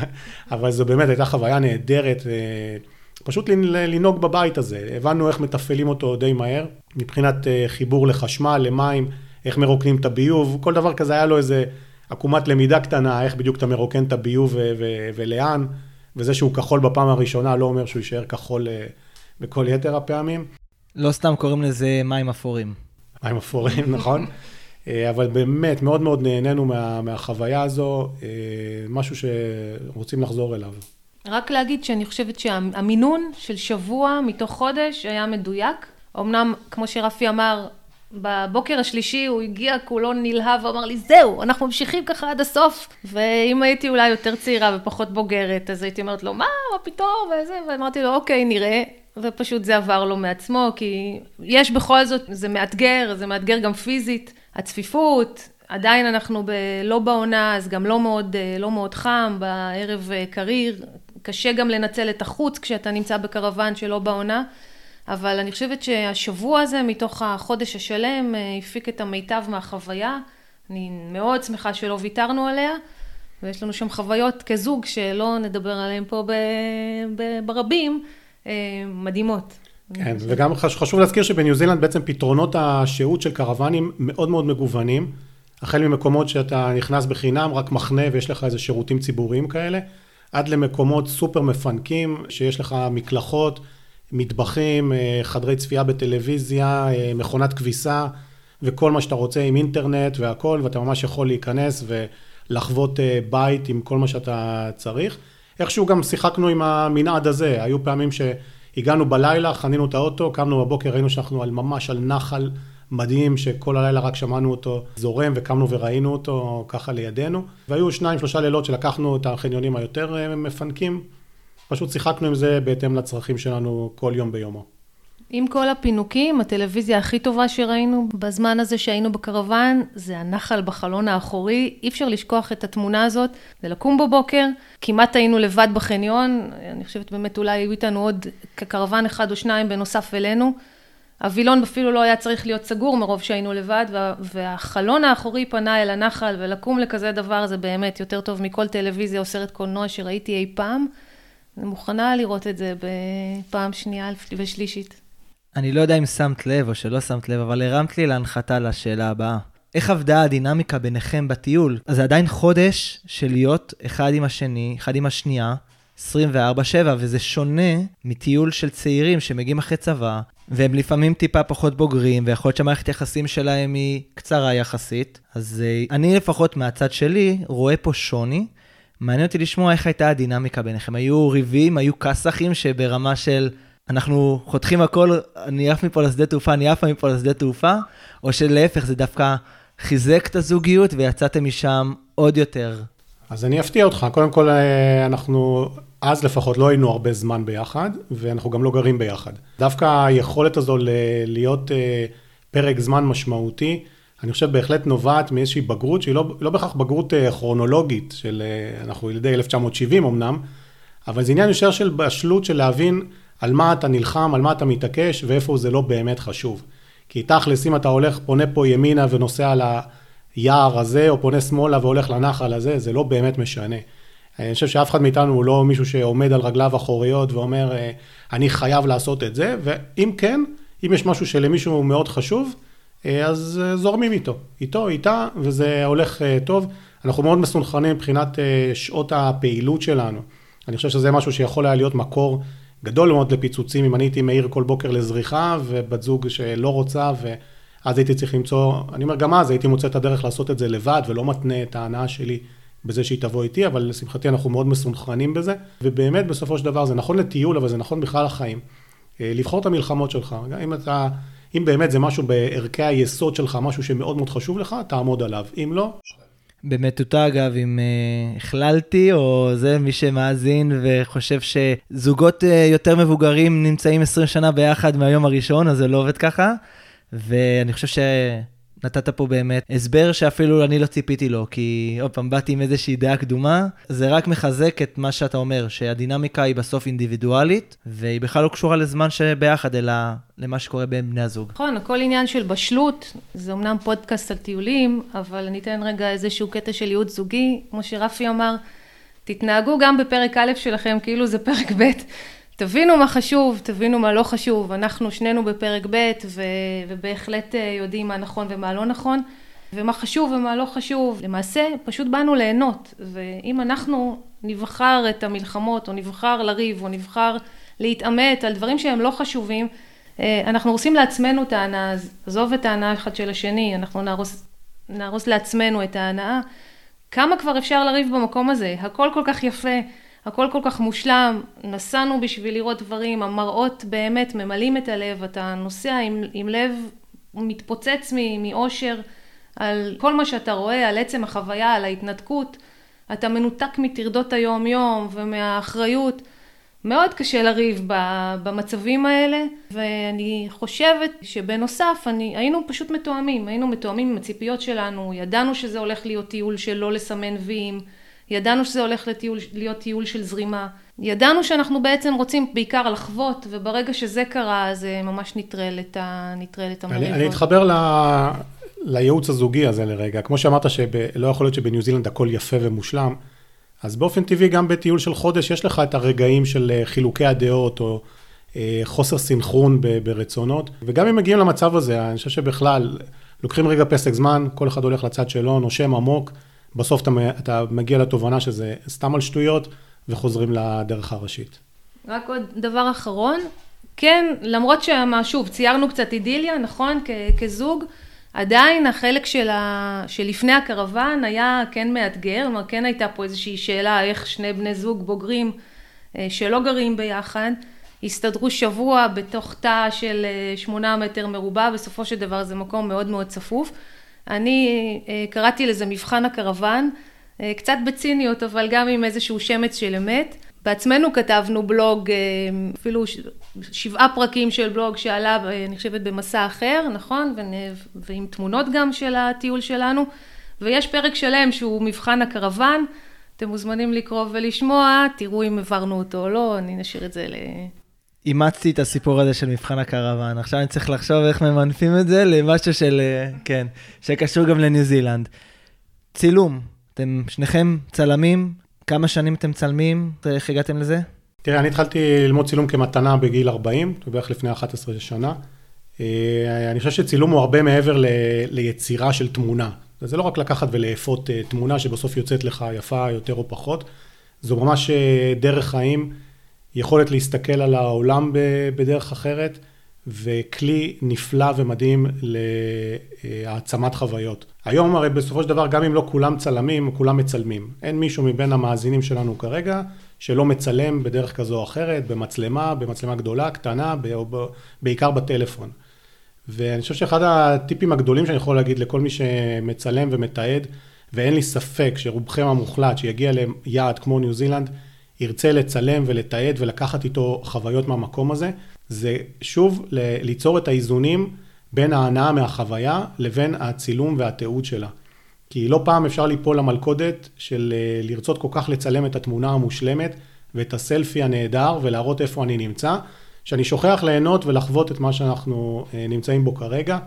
אבל זו באמת הייתה חוויה נהדרת, אה, פשוט לנהוג בבית הזה. הבנו איך מתפעלים אותו די מהר, מבחינת אה, חיבור לחשמל, למים, איך מרוקנים את הביוב, כל דבר כזה היה לו איזה עקומת למידה קטנה, איך בדיוק אתה מרוקן את הביוב ולאן, וזה שהוא כחול בפעם הראשונה לא אומר שהוא יישאר כחול בכל יתר הפעמים. לא סתם קוראים לזה מים אפורים. מים אפורים, נכון? אה, אבל באמת, מאוד מאוד נהנינו מה, מהחוויה הזו, אה, משהו שרוצים לחזור אליו. רק להגיד שאני חושבת שהמינון של שבוע מתוך חודש היה מדויק. אמנם, כמו שרפי אמר, בבוקר השלישי הוא הגיע כולו נלהב ואמר לי, זהו, אנחנו ממשיכים ככה עד הסוף. ואם הייתי אולי יותר צעירה ופחות בוגרת, אז הייתי אומרת לו, מה, מה פתאום, וזה, ואמרתי לו, אוקיי, נראה. ופשוט זה עבר לו מעצמו, כי יש בכל זאת, זה מאתגר, זה מאתגר גם פיזית, הצפיפות, עדיין אנחנו ב, לא בעונה, אז גם לא מאוד, לא מאוד חם, בערב אה, קריר, קשה גם לנצל את החוץ כשאתה נמצא בקרוון שלא בעונה, אבל אני חושבת שהשבוע הזה, מתוך החודש השלם, אה, הפיק את המיטב מהחוויה. אני מאוד שמחה שלא ויתרנו עליה, ויש לנו שם חוויות כזוג שלא נדבר עליהן פה ב, ב, ברבים. אה, מדהימות. כן, וגם חשוב להזכיר שבניו זילנד בעצם פתרונות השהות של קרוונים מאוד מאוד מגוונים. החל ממקומות שאתה נכנס בחינם, רק מחנה ויש לך איזה שירותים ציבוריים כאלה, עד למקומות סופר מפנקים, שיש לך מקלחות, מטבחים, אה, חדרי צפייה בטלוויזיה, אה, מכונת כביסה, וכל מה שאתה רוצה עם אינטרנט והכל, ואתה ממש יכול להיכנס ולחוות בית עם כל מה שאתה צריך. איכשהו גם שיחקנו עם המנעד הזה, היו פעמים שהגענו בלילה, חנינו את האוטו, קמנו בבוקר, ראינו שאנחנו על, ממש על נחל מדהים, שכל הלילה רק שמענו אותו זורם, וקמנו וראינו אותו ככה לידינו. והיו שניים, שלושה לילות שלקחנו את החניונים היותר אה, מפנקים, פשוט שיחקנו עם זה בהתאם לצרכים שלנו כל יום ביומו. עם כל הפינוקים, הטלוויזיה הכי טובה שראינו בזמן הזה שהיינו בקרוון, זה הנחל בחלון האחורי. אי אפשר לשכוח את התמונה הזאת, זה לקום בבוקר, כמעט היינו לבד בחניון, אני חושבת באמת אולי היו איתנו עוד כקרוון אחד או שניים בנוסף אלינו. הווילון אפילו לא היה צריך להיות סגור מרוב שהיינו לבד, וה, והחלון האחורי פנה אל הנחל, ולקום לכזה דבר זה באמת יותר טוב מכל טלוויזיה או סרט קולנוע שראיתי אי פעם. אני מוכנה לראות את זה בפעם שנייה ושלישית. אני לא יודע אם שמת לב או שלא שמת לב, אבל הרמת לי להנחתה לשאלה הבאה. איך עבדה הדינמיקה ביניכם בטיול? אז זה עדיין חודש של להיות אחד עם השני, אחד עם השנייה, 24-7, וזה שונה מטיול של צעירים שמגיעים אחרי צבא, והם לפעמים טיפה פחות בוגרים, ויכול להיות שהמערכת יחסים שלהם היא קצרה יחסית. אז uh, אני לפחות מהצד שלי רואה פה שוני. מעניין אותי לשמוע איך הייתה הדינמיקה ביניכם. היו ריבים, היו כסאחים שברמה של אנחנו חותכים הכל, אני עף מפה לשדה תעופה, אני עפה מפה לשדה תעופה, או שלהפך, זה דווקא חיזק את הזוגיות ויצאתם משם עוד יותר. אז אני אפתיע אותך, קודם כל אה, אנחנו אז לפחות לא היינו הרבה זמן ביחד, ואנחנו גם לא גרים ביחד. דווקא היכולת הזו להיות אה, פרק זמן משמעותי, אני חושב בהחלט נובעת מאיזושהי בגרות שהיא לא, לא בהכרח בגרות אה, כרונולוגית של, אנחנו ילידי 1970 אמנם, אבל זה עניין יותר של בשלות של להבין על מה אתה נלחם, על מה אתה מתעקש ואיפה זה לא באמת חשוב. כי תכלס, אם אתה הולך, פונה פה ימינה ונוסע ליער הזה, או פונה שמאלה והולך לנחל הזה, זה לא באמת משנה. אני חושב שאף אחד מאיתנו הוא לא מישהו שעומד על רגליו אחוריות ואומר, אה, אני חייב לעשות את זה, ואם כן, אם יש משהו שלמישהו מאוד חשוב, אה, אז אה, זורמים איתו, איתו, איתה, וזה הולך טוב. אנחנו מאוד מסונכרנים מבחינת שעות הפעילות שלנו. אני חושב שזה משהו שיכול היה להיות מקור גדול מאוד לפיצוצים, אם אני הייתי מעיר כל בוקר לזריחה, ובת זוג שלא רוצה, ואז הייתי צריך למצוא, אני אומר, גם אז הייתי מוצא את הדרך לעשות את זה לבד, ולא מתנה את ההנאה שלי בזה שהיא תבוא איתי, אבל לשמחתי אנחנו מאוד מסונכרנים בזה, ובאמת בסופו של דבר זה נכון לטיול, אבל זה נכון בכלל לחיים. אה, לבחור את המלחמות שלך, אם אתה, אם באמת זה משהו בערכי היסוד שלך, משהו שמאוד מאוד חשוב לך, תעמוד עליו, אם לא... במטותא, אגב, אם uh, הכללתי, או זה מי שמאזין וחושב שזוגות uh, יותר מבוגרים נמצאים 20 שנה ביחד מהיום הראשון, אז זה לא עובד ככה. ואני חושב ש... נתת פה באמת הסבר שאפילו אני לא ציפיתי לו, כי עוד פעם, באתי עם איזושהי דעה קדומה. זה רק מחזק את מה שאתה אומר, שהדינמיקה היא בסוף אינדיבידואלית, והיא בכלל לא קשורה לזמן שביחד, אלא למה שקורה בין בני הזוג. נכון, הכל עניין של בשלות, זה אמנם פודקאסט על טיולים, אבל אני אתן רגע איזשהו קטע של ייעוץ זוגי, כמו שרפי אמר, תתנהגו גם בפרק א' שלכם כאילו זה פרק ב'. תבינו מה חשוב, תבינו מה לא חשוב, אנחנו שנינו בפרק ב' ו... ובהחלט אה, יודעים מה נכון ומה לא נכון, ומה חשוב ומה לא חשוב. למעשה, פשוט באנו ליהנות, ואם אנחנו נבחר את המלחמות, או נבחר לריב, או נבחר להתעמת על דברים שהם לא חשובים, אה, אנחנו הורסים לעצמנו את ההנאה, עזוב את ההנאה אחד של השני, אנחנו נהרוס, נהרוס לעצמנו את ההנאה. כמה כבר אפשר לריב במקום הזה? הכל כל כך יפה. הכל כל כך מושלם, נסענו בשביל לראות דברים, המראות באמת ממלאים את הלב, אתה נוסע עם, עם לב מתפוצץ מאושר על כל מה שאתה רואה, על עצם החוויה, על ההתנתקות, אתה מנותק מטרדות היום יום ומהאחריות. מאוד קשה לריב במצבים האלה, ואני חושבת שבנוסף, אני, היינו פשוט מתואמים, היינו מתואמים עם הציפיות שלנו, ידענו שזה הולך להיות טיול של לא לסמן ויים, ידענו שזה הולך לטיול, להיות טיול של זרימה, ידענו שאנחנו בעצם רוצים בעיקר לחוות, וברגע שזה קרה, זה ממש נטרל את, ה, נטרל את המריבות. אני, אני אתחבר ל... לייעוץ הזוגי הזה לרגע. כמו שאמרת שלא יכול להיות שבניו זילנד הכל יפה ומושלם, אז באופן טבעי גם בטיול של חודש יש לך את הרגעים של אה, חילוקי הדעות, או אה, חוסר סינכרון ברצונות, וגם אם מגיעים למצב הזה, אני חושב שבכלל, לוקחים רגע פסק זמן, כל אחד הולך לצד שלו, נושם עמוק, בסוף אתה, אתה מגיע לתובנה שזה סתם על שטויות, וחוזרים לדרך הראשית. רק עוד דבר אחרון, כן, למרות שמה, שוב, ציירנו קצת אידיליה, נכון, כ- כזוג, עדיין החלק של ה... שלפני הקרוון היה כן מאתגר, כלומר כן הייתה פה איזושהי שאלה איך שני בני זוג בוגרים אה, שלא גרים ביחד, הסתדרו שבוע בתוך תא של אה, שמונה מטר מרובע, בסופו של דבר זה מקום מאוד מאוד צפוף. אני אה, קראתי לזה מבחן הקרוון, אה, קצת בציניות, אבל גם עם איזשהו שמץ של אמת. בעצמנו כתבנו בלוג, אה, אפילו שבעה פרקים של בלוג שעלה, אני חושבת, במסע אחר, נכון? ועם תמונות גם של הטיול שלנו. ויש פרק שלם שהוא מבחן הקרוון. אתם מוזמנים לקרוא ולשמוע, תראו אם העברנו אותו או לא, אני נשאיר את זה ל... אימצתי את הסיפור הזה של מבחן הקרוון, עכשיו אני צריך לחשוב איך ממנפים את זה למשהו של, אה, כן, שקשור גם לניו זילנד. צילום, אתם שניכם צלמים, כמה שנים אתם צלמים, איך הגעתם לזה? תראה, אני התחלתי ללמוד צילום כמתנה בגיל 40, בערך לפני 11 שנה. אה, אני חושב שצילום הוא הרבה מעבר ל, ליצירה של תמונה. זה לא רק לקחת ולאפות אה, תמונה שבסוף יוצאת לך יפה יותר או פחות, זו ממש דרך חיים, יכולת להסתכל על העולם בדרך אחרת, וכלי נפלא ומדהים להעצמת חוויות. היום הרי בסופו של דבר גם אם לא כולם צלמים, כולם מצלמים. אין מישהו מבין המאזינים שלנו כרגע שלא מצלם בדרך כזו או אחרת, במצלמה, במצלמה גדולה, קטנה, בעיקר בטלפון. ואני חושב שאחד הטיפים הגדולים שאני יכול להגיד לכל מי שמצלם ומתעד, ואין לי ספק שרובכם המוחלט שיגיע ליעד כמו ניו זילנד, ירצה לצלם ולתעד ולקחת איתו חוויות מהמקום הזה, זה שוב ליצור את האיזונים בין ההנאה מהחוויה לבין הצילום והתיעוד שלה. כי לא פעם אפשר ליפול למלכודת של אה, לרצות כל כך לצלם את התמונה המושלמת ואת הסלפי הנהדר ולהראות איפה אני נמצא, שאני שוכח ליהנות ולחוות את מה שאנחנו אה, נמצאים בו כרגע.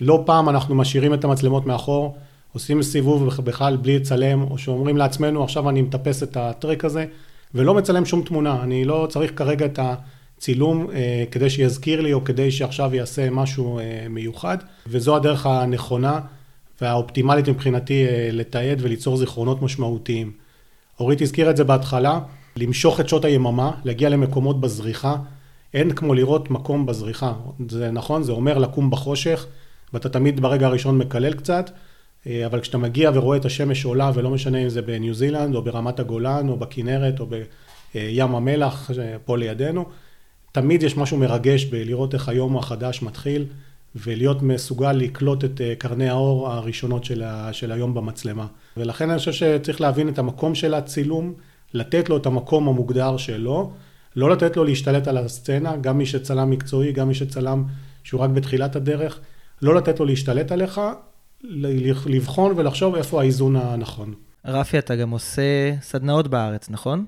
לא פעם אנחנו משאירים את המצלמות מאחור, עושים סיבוב בכלל בלי לצלם, או שאומרים לעצמנו עכשיו אני מטפס את הטרק הזה, ולא מצלם שום תמונה. אני לא צריך כרגע את הצילום אה, כדי שיזכיר לי, או כדי שעכשיו יעשה משהו אה, מיוחד, וזו הדרך הנכונה והאופטימלית מבחינתי אה, לתעד וליצור זיכרונות משמעותיים. אורית הזכירה את זה בהתחלה, למשוך את שעות היממה, להגיע למקומות בזריחה. אין כמו לראות מקום בזריחה. זה נכון, זה אומר לקום בחושך, ואתה תמיד ברגע הראשון מקלל קצת, אבל כשאתה מגיע ורואה את השמש עולה, ולא משנה אם זה בניו זילנד, או ברמת הגולן, או בכנרת, או בים המלח, פה לידינו, תמיד יש משהו מרגש בלראות איך היום החדש מתחיל, ולהיות מסוגל לקלוט את אה, קרני האור הראשונות של, ה, של היום במצלמה. ולכן אני חושב שצריך להבין את המקום של הצילום, לתת לו את המקום המוגדר שלו, לא לתת לו להשתלט על הסצנה, גם מי שצלם מקצועי, גם מי שצלם שהוא רק בתחילת הדרך, לא לתת לו להשתלט עליך, לבחון ולחשוב איפה האיזון הנכון. רפי, אתה גם עושה סדנאות בארץ, נכון?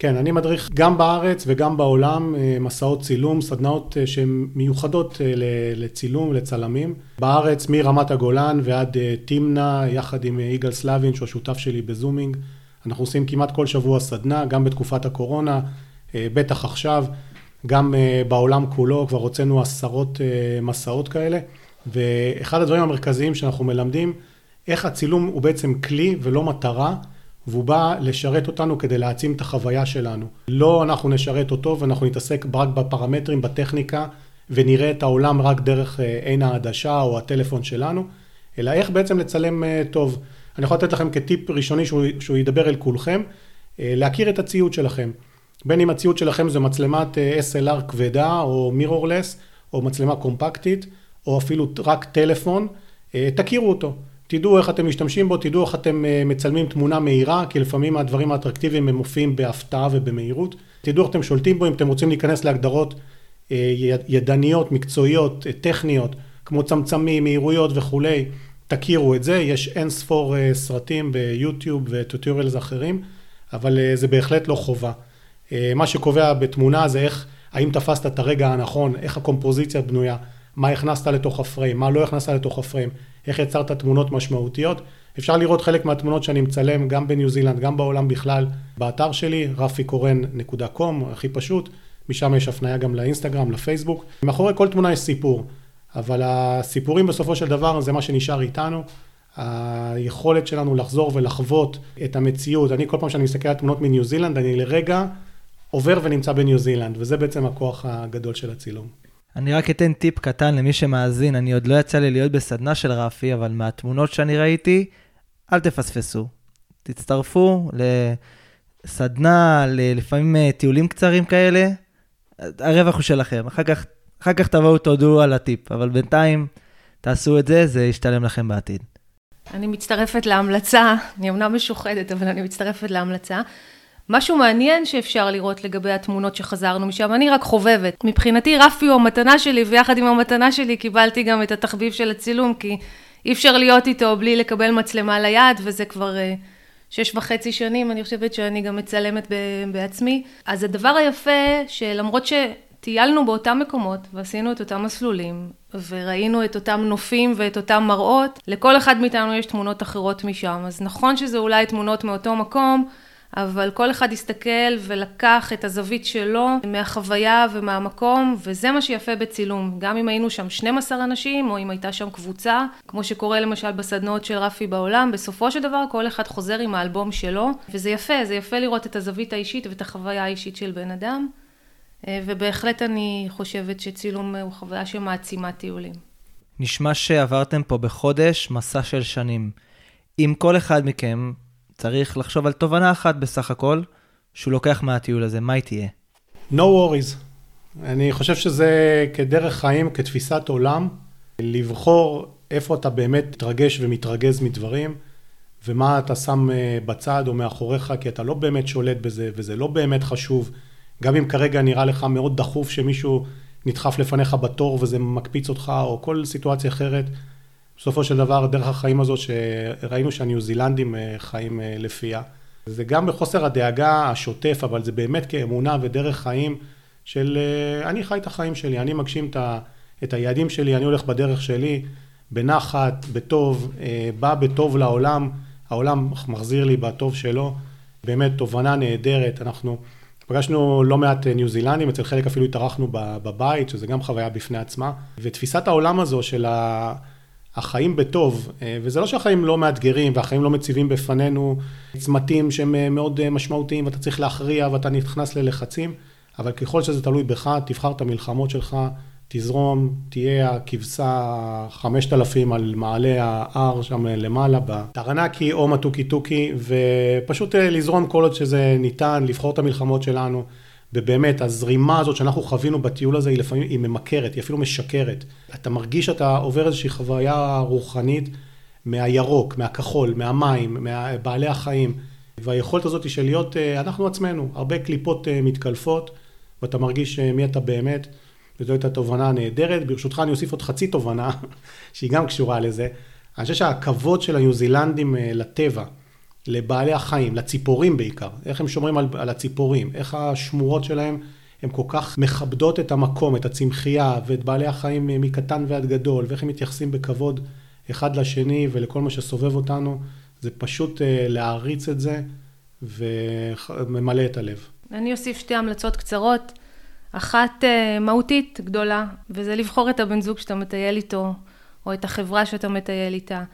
כן, אני מדריך גם בארץ וגם בעולם אה, מסעות צילום, סדנאות אה, שהן מיוחדות אה, לצילום, לצלמים. בארץ מרמת הגולן ועד תמנע, יחד עם יגאל סלבין, שהוא השותף שלי בזומינג. אנחנו עושים כמעט כל שבוע סדנה, גם בתקופת הקורונה, בטח עכשיו, גם בעולם כולו, כבר הוצאנו עשרות מסעות כאלה. ואחד הדברים המרכזיים שאנחנו מלמדים, איך הצילום הוא בעצם כלי ולא מטרה. והוא בא לשרת אותנו כדי להעצים את החוויה שלנו. לא אנחנו נשרת אותו ואנחנו נתעסק רק בפרמטרים, בטכניקה, ונראה את העולם רק דרך אה, עין העדשה או הטלפון שלנו, אלא איך בעצם לצלם אה, טוב. אני יכול לתת לכם כטיפ ראשוני שהוא, שהוא ידבר אל כולכם, אה, להכיר את הציוד שלכם. בין אם הציוד שלכם זה מצלמת SLR כבדה או מירורלס, או מצלמה קומפקטית, או אפילו רק טלפון, תכירו אותו. תדעו איך אתם משתמשים בו, תדעו איך אתם אה, מצלמים תמונה מהירה, כי לפעמים הדברים האטרקטיביים הם מופיעים בהפתעה ובמהירות. תדעו איך אתם שולטים בו, אם אתם רוצים להיכנס להגדרות אה, ידניות, מקצועיות, אה, טכניות, כמו צמצמים, מהירויות וכולי, תכירו את זה. יש אין ספור סרטים ביוטיוב וטוטוריאלס אחרים, אבל זה בהחלט לא חובה. מה שקובע בתמונה זה איך, האם תפסת את הרגע הנכון, איך הקומפוזיציה בנויה, מה הכנסת לתוך הפריים, מה לא הכנסת לתוך הפריים. איך יצרת תמונות משמעותיות. אפשר לראות חלק מהתמונות שאני מצלם גם בניו זילנד, גם בעולם בכלל, באתר שלי, רפיקורן.com, הכי פשוט, משם יש הפניה גם לאינסטגרם, לפייסבוק. מאחורי כל תמונה יש סיפור, אבל הסיפורים בסופו של דבר זה מה שנשאר איתנו. היכולת שלנו לחזור ולחוות את המציאות. אני כל פעם שאני מסתכל על תמונות מניו זילנד, אני לרגע עובר ונמצא בניו זילנד, וזה בעצם הכוח הגדול של הצילום. אני רק אתן טיפ קטן למי שמאזין, אני עוד לא יצא לי להיות בסדנה של רפי, אבל מהתמונות שאני ראיתי, אל תפספסו. תצטרפו לסדנה, לפעמים אה, טיולים קצרים כאלה, הרווח הוא שלכם. אחר כך, אחר כך תבואו תודו על הטיפ, אבל בינתיים תעשו את זה, זה ישתלם לכם בעתיד. אני מצטרפת להמלצה, אני אמנם משוחדת, אבל אני מצטרפת להמלצה. משהו מעניין שאפשר לראות לגבי התמונות שחזרנו משם, אני רק חובבת. מבחינתי רפי הוא המתנה שלי, ויחד עם המתנה שלי קיבלתי גם את התחביב של הצילום, כי אי אפשר להיות איתו בלי לקבל מצלמה ליד, וזה כבר uh, שש וחצי שנים, אני חושבת שאני גם מצלמת בעצמי. אז הדבר היפה, שלמרות שטיילנו באותם מקומות, ועשינו את אותם מסלולים, וראינו את אותם נופים ואת אותם מראות, לכל אחד מאיתנו יש תמונות אחרות משם. אז נכון שזה אולי תמונות מאותו מקום, אבל כל אחד הסתכל ולקח את הזווית שלו מהחוויה ומהמקום, וזה מה שיפה בצילום. גם אם היינו שם 12 אנשים, או אם הייתה שם קבוצה, כמו שקורה למשל בסדנאות של רפי בעולם, בסופו של דבר כל אחד חוזר עם האלבום שלו, וזה יפה, זה יפה לראות את הזווית האישית ואת החוויה האישית של בן אדם, אה, ובהחלט אני חושבת שצילום הוא חוויה שמעצימה טיולים. נשמע שעברתם פה בחודש מסע של שנים. אם כל אחד מכם צריך לחשוב על תובנה אחת בסך הכל, שהוא לוקח מהטיול הזה, מה היא תהיה? No worries. אני חושב שזה כדרך חיים, כתפיסת עולם, לבחור איפה אתה באמת מתרגש ומתרגז מדברים, ומה אתה שם אה, בצד או מאחוריך, כי אתה לא באמת שולט בזה, וזה לא באמת חשוב. גם אם כרגע נראה לך מאוד דחוף שמישהו נדחף לפניך בתור וזה מקפיץ אותך, או כל סיטואציה אחרת, בסופו של דבר, דרך החיים הזאת שראינו שהניו זילנדים אה, חיים אה, לפיה. זה גם בחוסר הדאגה השוטף, אבל זה באמת כאמונה ודרך חיים של אה, אני חי את החיים שלי, אני מגשים את היעדים שלי, אני הולך בדרך שלי, בנחת, בטוב, בא בטוב לעולם, העולם מחזיר לי בטוב שלו. באמת תובנה נהדרת, אנחנו פגשנו לא מעט ניו זילנדים, אצל חלק אפילו התארחנו בבית, שזה גם חוויה בפני עצמה. ותפיסת העולם הזו של ה... החיים בטוב, אה, וזה לא שהחיים לא מאתגרים והחיים לא מציבים בפנינו צמתים שהם אה, מאוד אה, משמעותיים ואתה צריך להכריע ואתה נכנס ללחצים, אבל ככל שזה תלוי בך, תבחר את המלחמות שלך, תזרום, תהיה הכבשה 5000 על מעלה ההר שם למעלה בטרנקי או מתוקי תוכי, ופשוט לזרום כל עוד שזה ניתן, לבחור את המלחמות שלנו. ובאמת, הזרימה הזאת שאנחנו חווינו בטיול הזה, היא לפעמים, היא ממכרת, היא אפילו משקרת. אתה מרגיש שאתה עובר איזושהי חוויה רוחנית מהירוק, מהכחול, מהמים, מבעלי החיים. והיכולת הזאת של להיות אה, אנחנו עצמנו, הרבה קליפות אה, מתקלפות, ואתה מרגיש אה, מי אתה באמת, וזו הייתה תובנה נהדרת. ברשותך אני אוסיף עוד חצי תובנה, שהיא גם קשורה לזה. אני חושב שהכבוד של הניו זילנדים לטבע, לבעלי החיים, לציפורים בעיקר, איך הם שומרים על, על הציפורים, איך השמורות שלהם הן כל כך מכבדות את המקום, את הצמחייה ואת בעלי החיים מקטן ועד גדול, ואיך הם מתייחסים בכבוד אחד לשני ולכל מה שסובב אותנו, זה פשוט uh, להעריץ את זה וממלא את הלב. אני אוסיף שתי המלצות קצרות. אחת uh, מהותית גדולה, וזה לבחור את הבן זוג שאתה מטייל איתו, או את החברה שאתה מטייל איתה.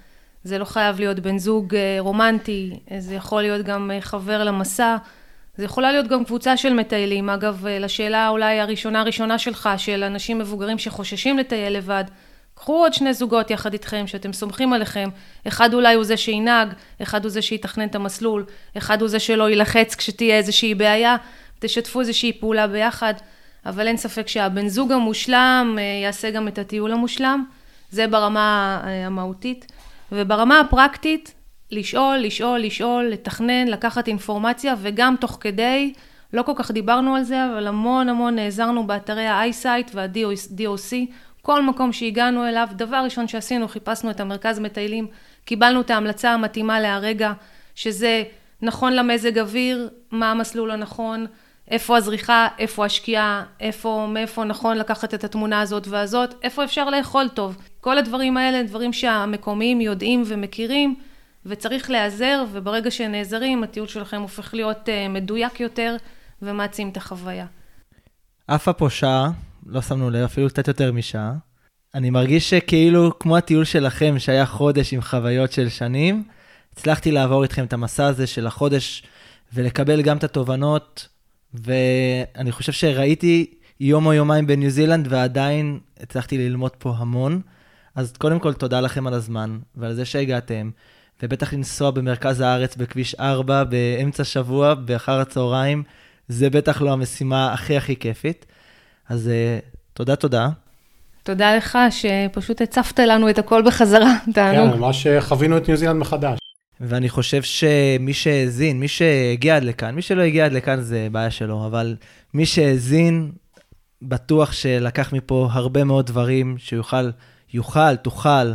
זה לא חייב להיות בן זוג אה, רומנטי, זה יכול להיות גם אה, חבר למסע, זה יכולה להיות גם קבוצה של מטיילים. אגב, אה, לשאלה אולי הראשונה הראשונה שלך, של אנשים מבוגרים שחוששים לטייל לבד, קחו עוד שני זוגות יחד איתכם, שאתם סומכים עליכם. אחד אולי הוא זה שינהג, אחד הוא זה שיתכנן את המסלול, אחד הוא זה שלא יילחץ כשתהיה איזושהי בעיה, תשתפו איזושהי פעולה ביחד. אבל אין ספק שהבן זוג המושלם יעשה גם את הטיול המושלם. זה ברמה המהותית. וברמה הפרקטית, לשאול, לשאול, לשאול, לתכנן, לקחת אינפורמציה, וגם תוך כדי, לא כל כך דיברנו על זה, אבל המון המון נעזרנו באתרי ה-iSight וה-DOC, כל מקום שהגענו אליו, דבר ראשון שעשינו, חיפשנו את המרכז מטיילים, קיבלנו את ההמלצה המתאימה להרגע, שזה נכון למזג אוויר, מה המסלול הנכון, איפה הזריחה, איפה השקיעה, איפה, מאיפה נכון לקחת את התמונה הזאת והזאת, איפה אפשר לאכול טוב. כל הדברים האלה דברים שהמקומיים יודעים ומכירים, וצריך להיעזר, וברגע שנעזרים, הטיול שלכם הופך להיות uh, מדויק יותר ומעצים את החוויה. עפה פה שעה, לא שמנו לב, אפילו קצת יותר משעה. אני מרגיש שכאילו, כמו הטיול שלכם, שהיה חודש עם חוויות של שנים, הצלחתי לעבור איתכם את המסע הזה של החודש ולקבל גם את התובנות ואני חושב שראיתי יום או יומיים בניו זילנד, ועדיין הצלחתי ללמוד פה המון. אז קודם כל, תודה לכם על הזמן ועל זה שהגעתם, ובטח לנסוע במרכז הארץ בכביש 4 באמצע שבוע, באחר הצהריים, זה בטח לא המשימה הכי הכי כיפית. אז uh, תודה, תודה. תודה לך שפשוט הצפת לנו את הכל בחזרה, תענוג. כן, ממש חווינו את ניו זילנד מחדש. ואני חושב שמי שהאזין, מי שהגיע עד לכאן, מי שלא הגיע עד לכאן זה בעיה שלו, אבל מי שהאזין, בטוח שלקח מפה הרבה מאוד דברים שיוכל, יוכל, תוכל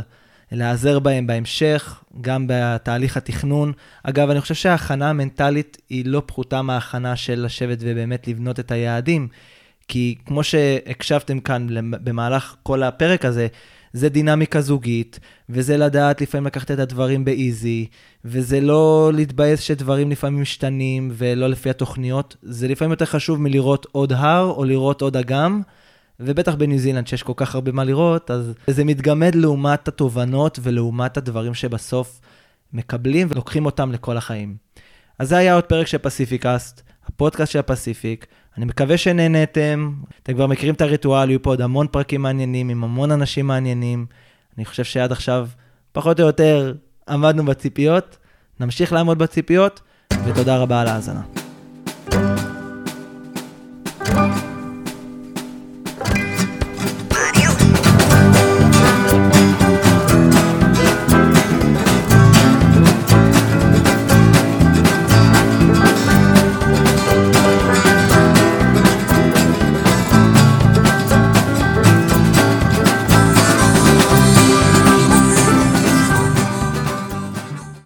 להיעזר בהם בהמשך, גם בתהליך התכנון. אגב, אני חושב שההכנה המנטלית היא לא פחותה מההכנה של לשבת ובאמת לבנות את היעדים, כי כמו שהקשבתם כאן במהלך כל הפרק הזה, זה דינמיקה זוגית, וזה לדעת לפעמים לקחת את הדברים באיזי, וזה לא להתבאס שדברים לפעמים משתנים ולא לפי התוכניות, זה לפעמים יותר חשוב מלראות עוד הר או לראות עוד אגם. ובטח בניו זילנד שיש כל כך הרבה מה לראות, אז זה מתגמד לעומת התובנות ולעומת הדברים שבסוף מקבלים ולוקחים אותם לכל החיים. אז זה היה עוד פרק של פסיפיקאסט, הפודקאסט של הפסיפיק. אני מקווה שנהנתם, אתם כבר מכירים את הריטואל, יהיו פה עוד המון פרקים מעניינים עם המון אנשים מעניינים. אני חושב שעד עכשיו, פחות או יותר, עמדנו בציפיות, נמשיך לעמוד בציפיות, ותודה רבה על ההאזנה. thank you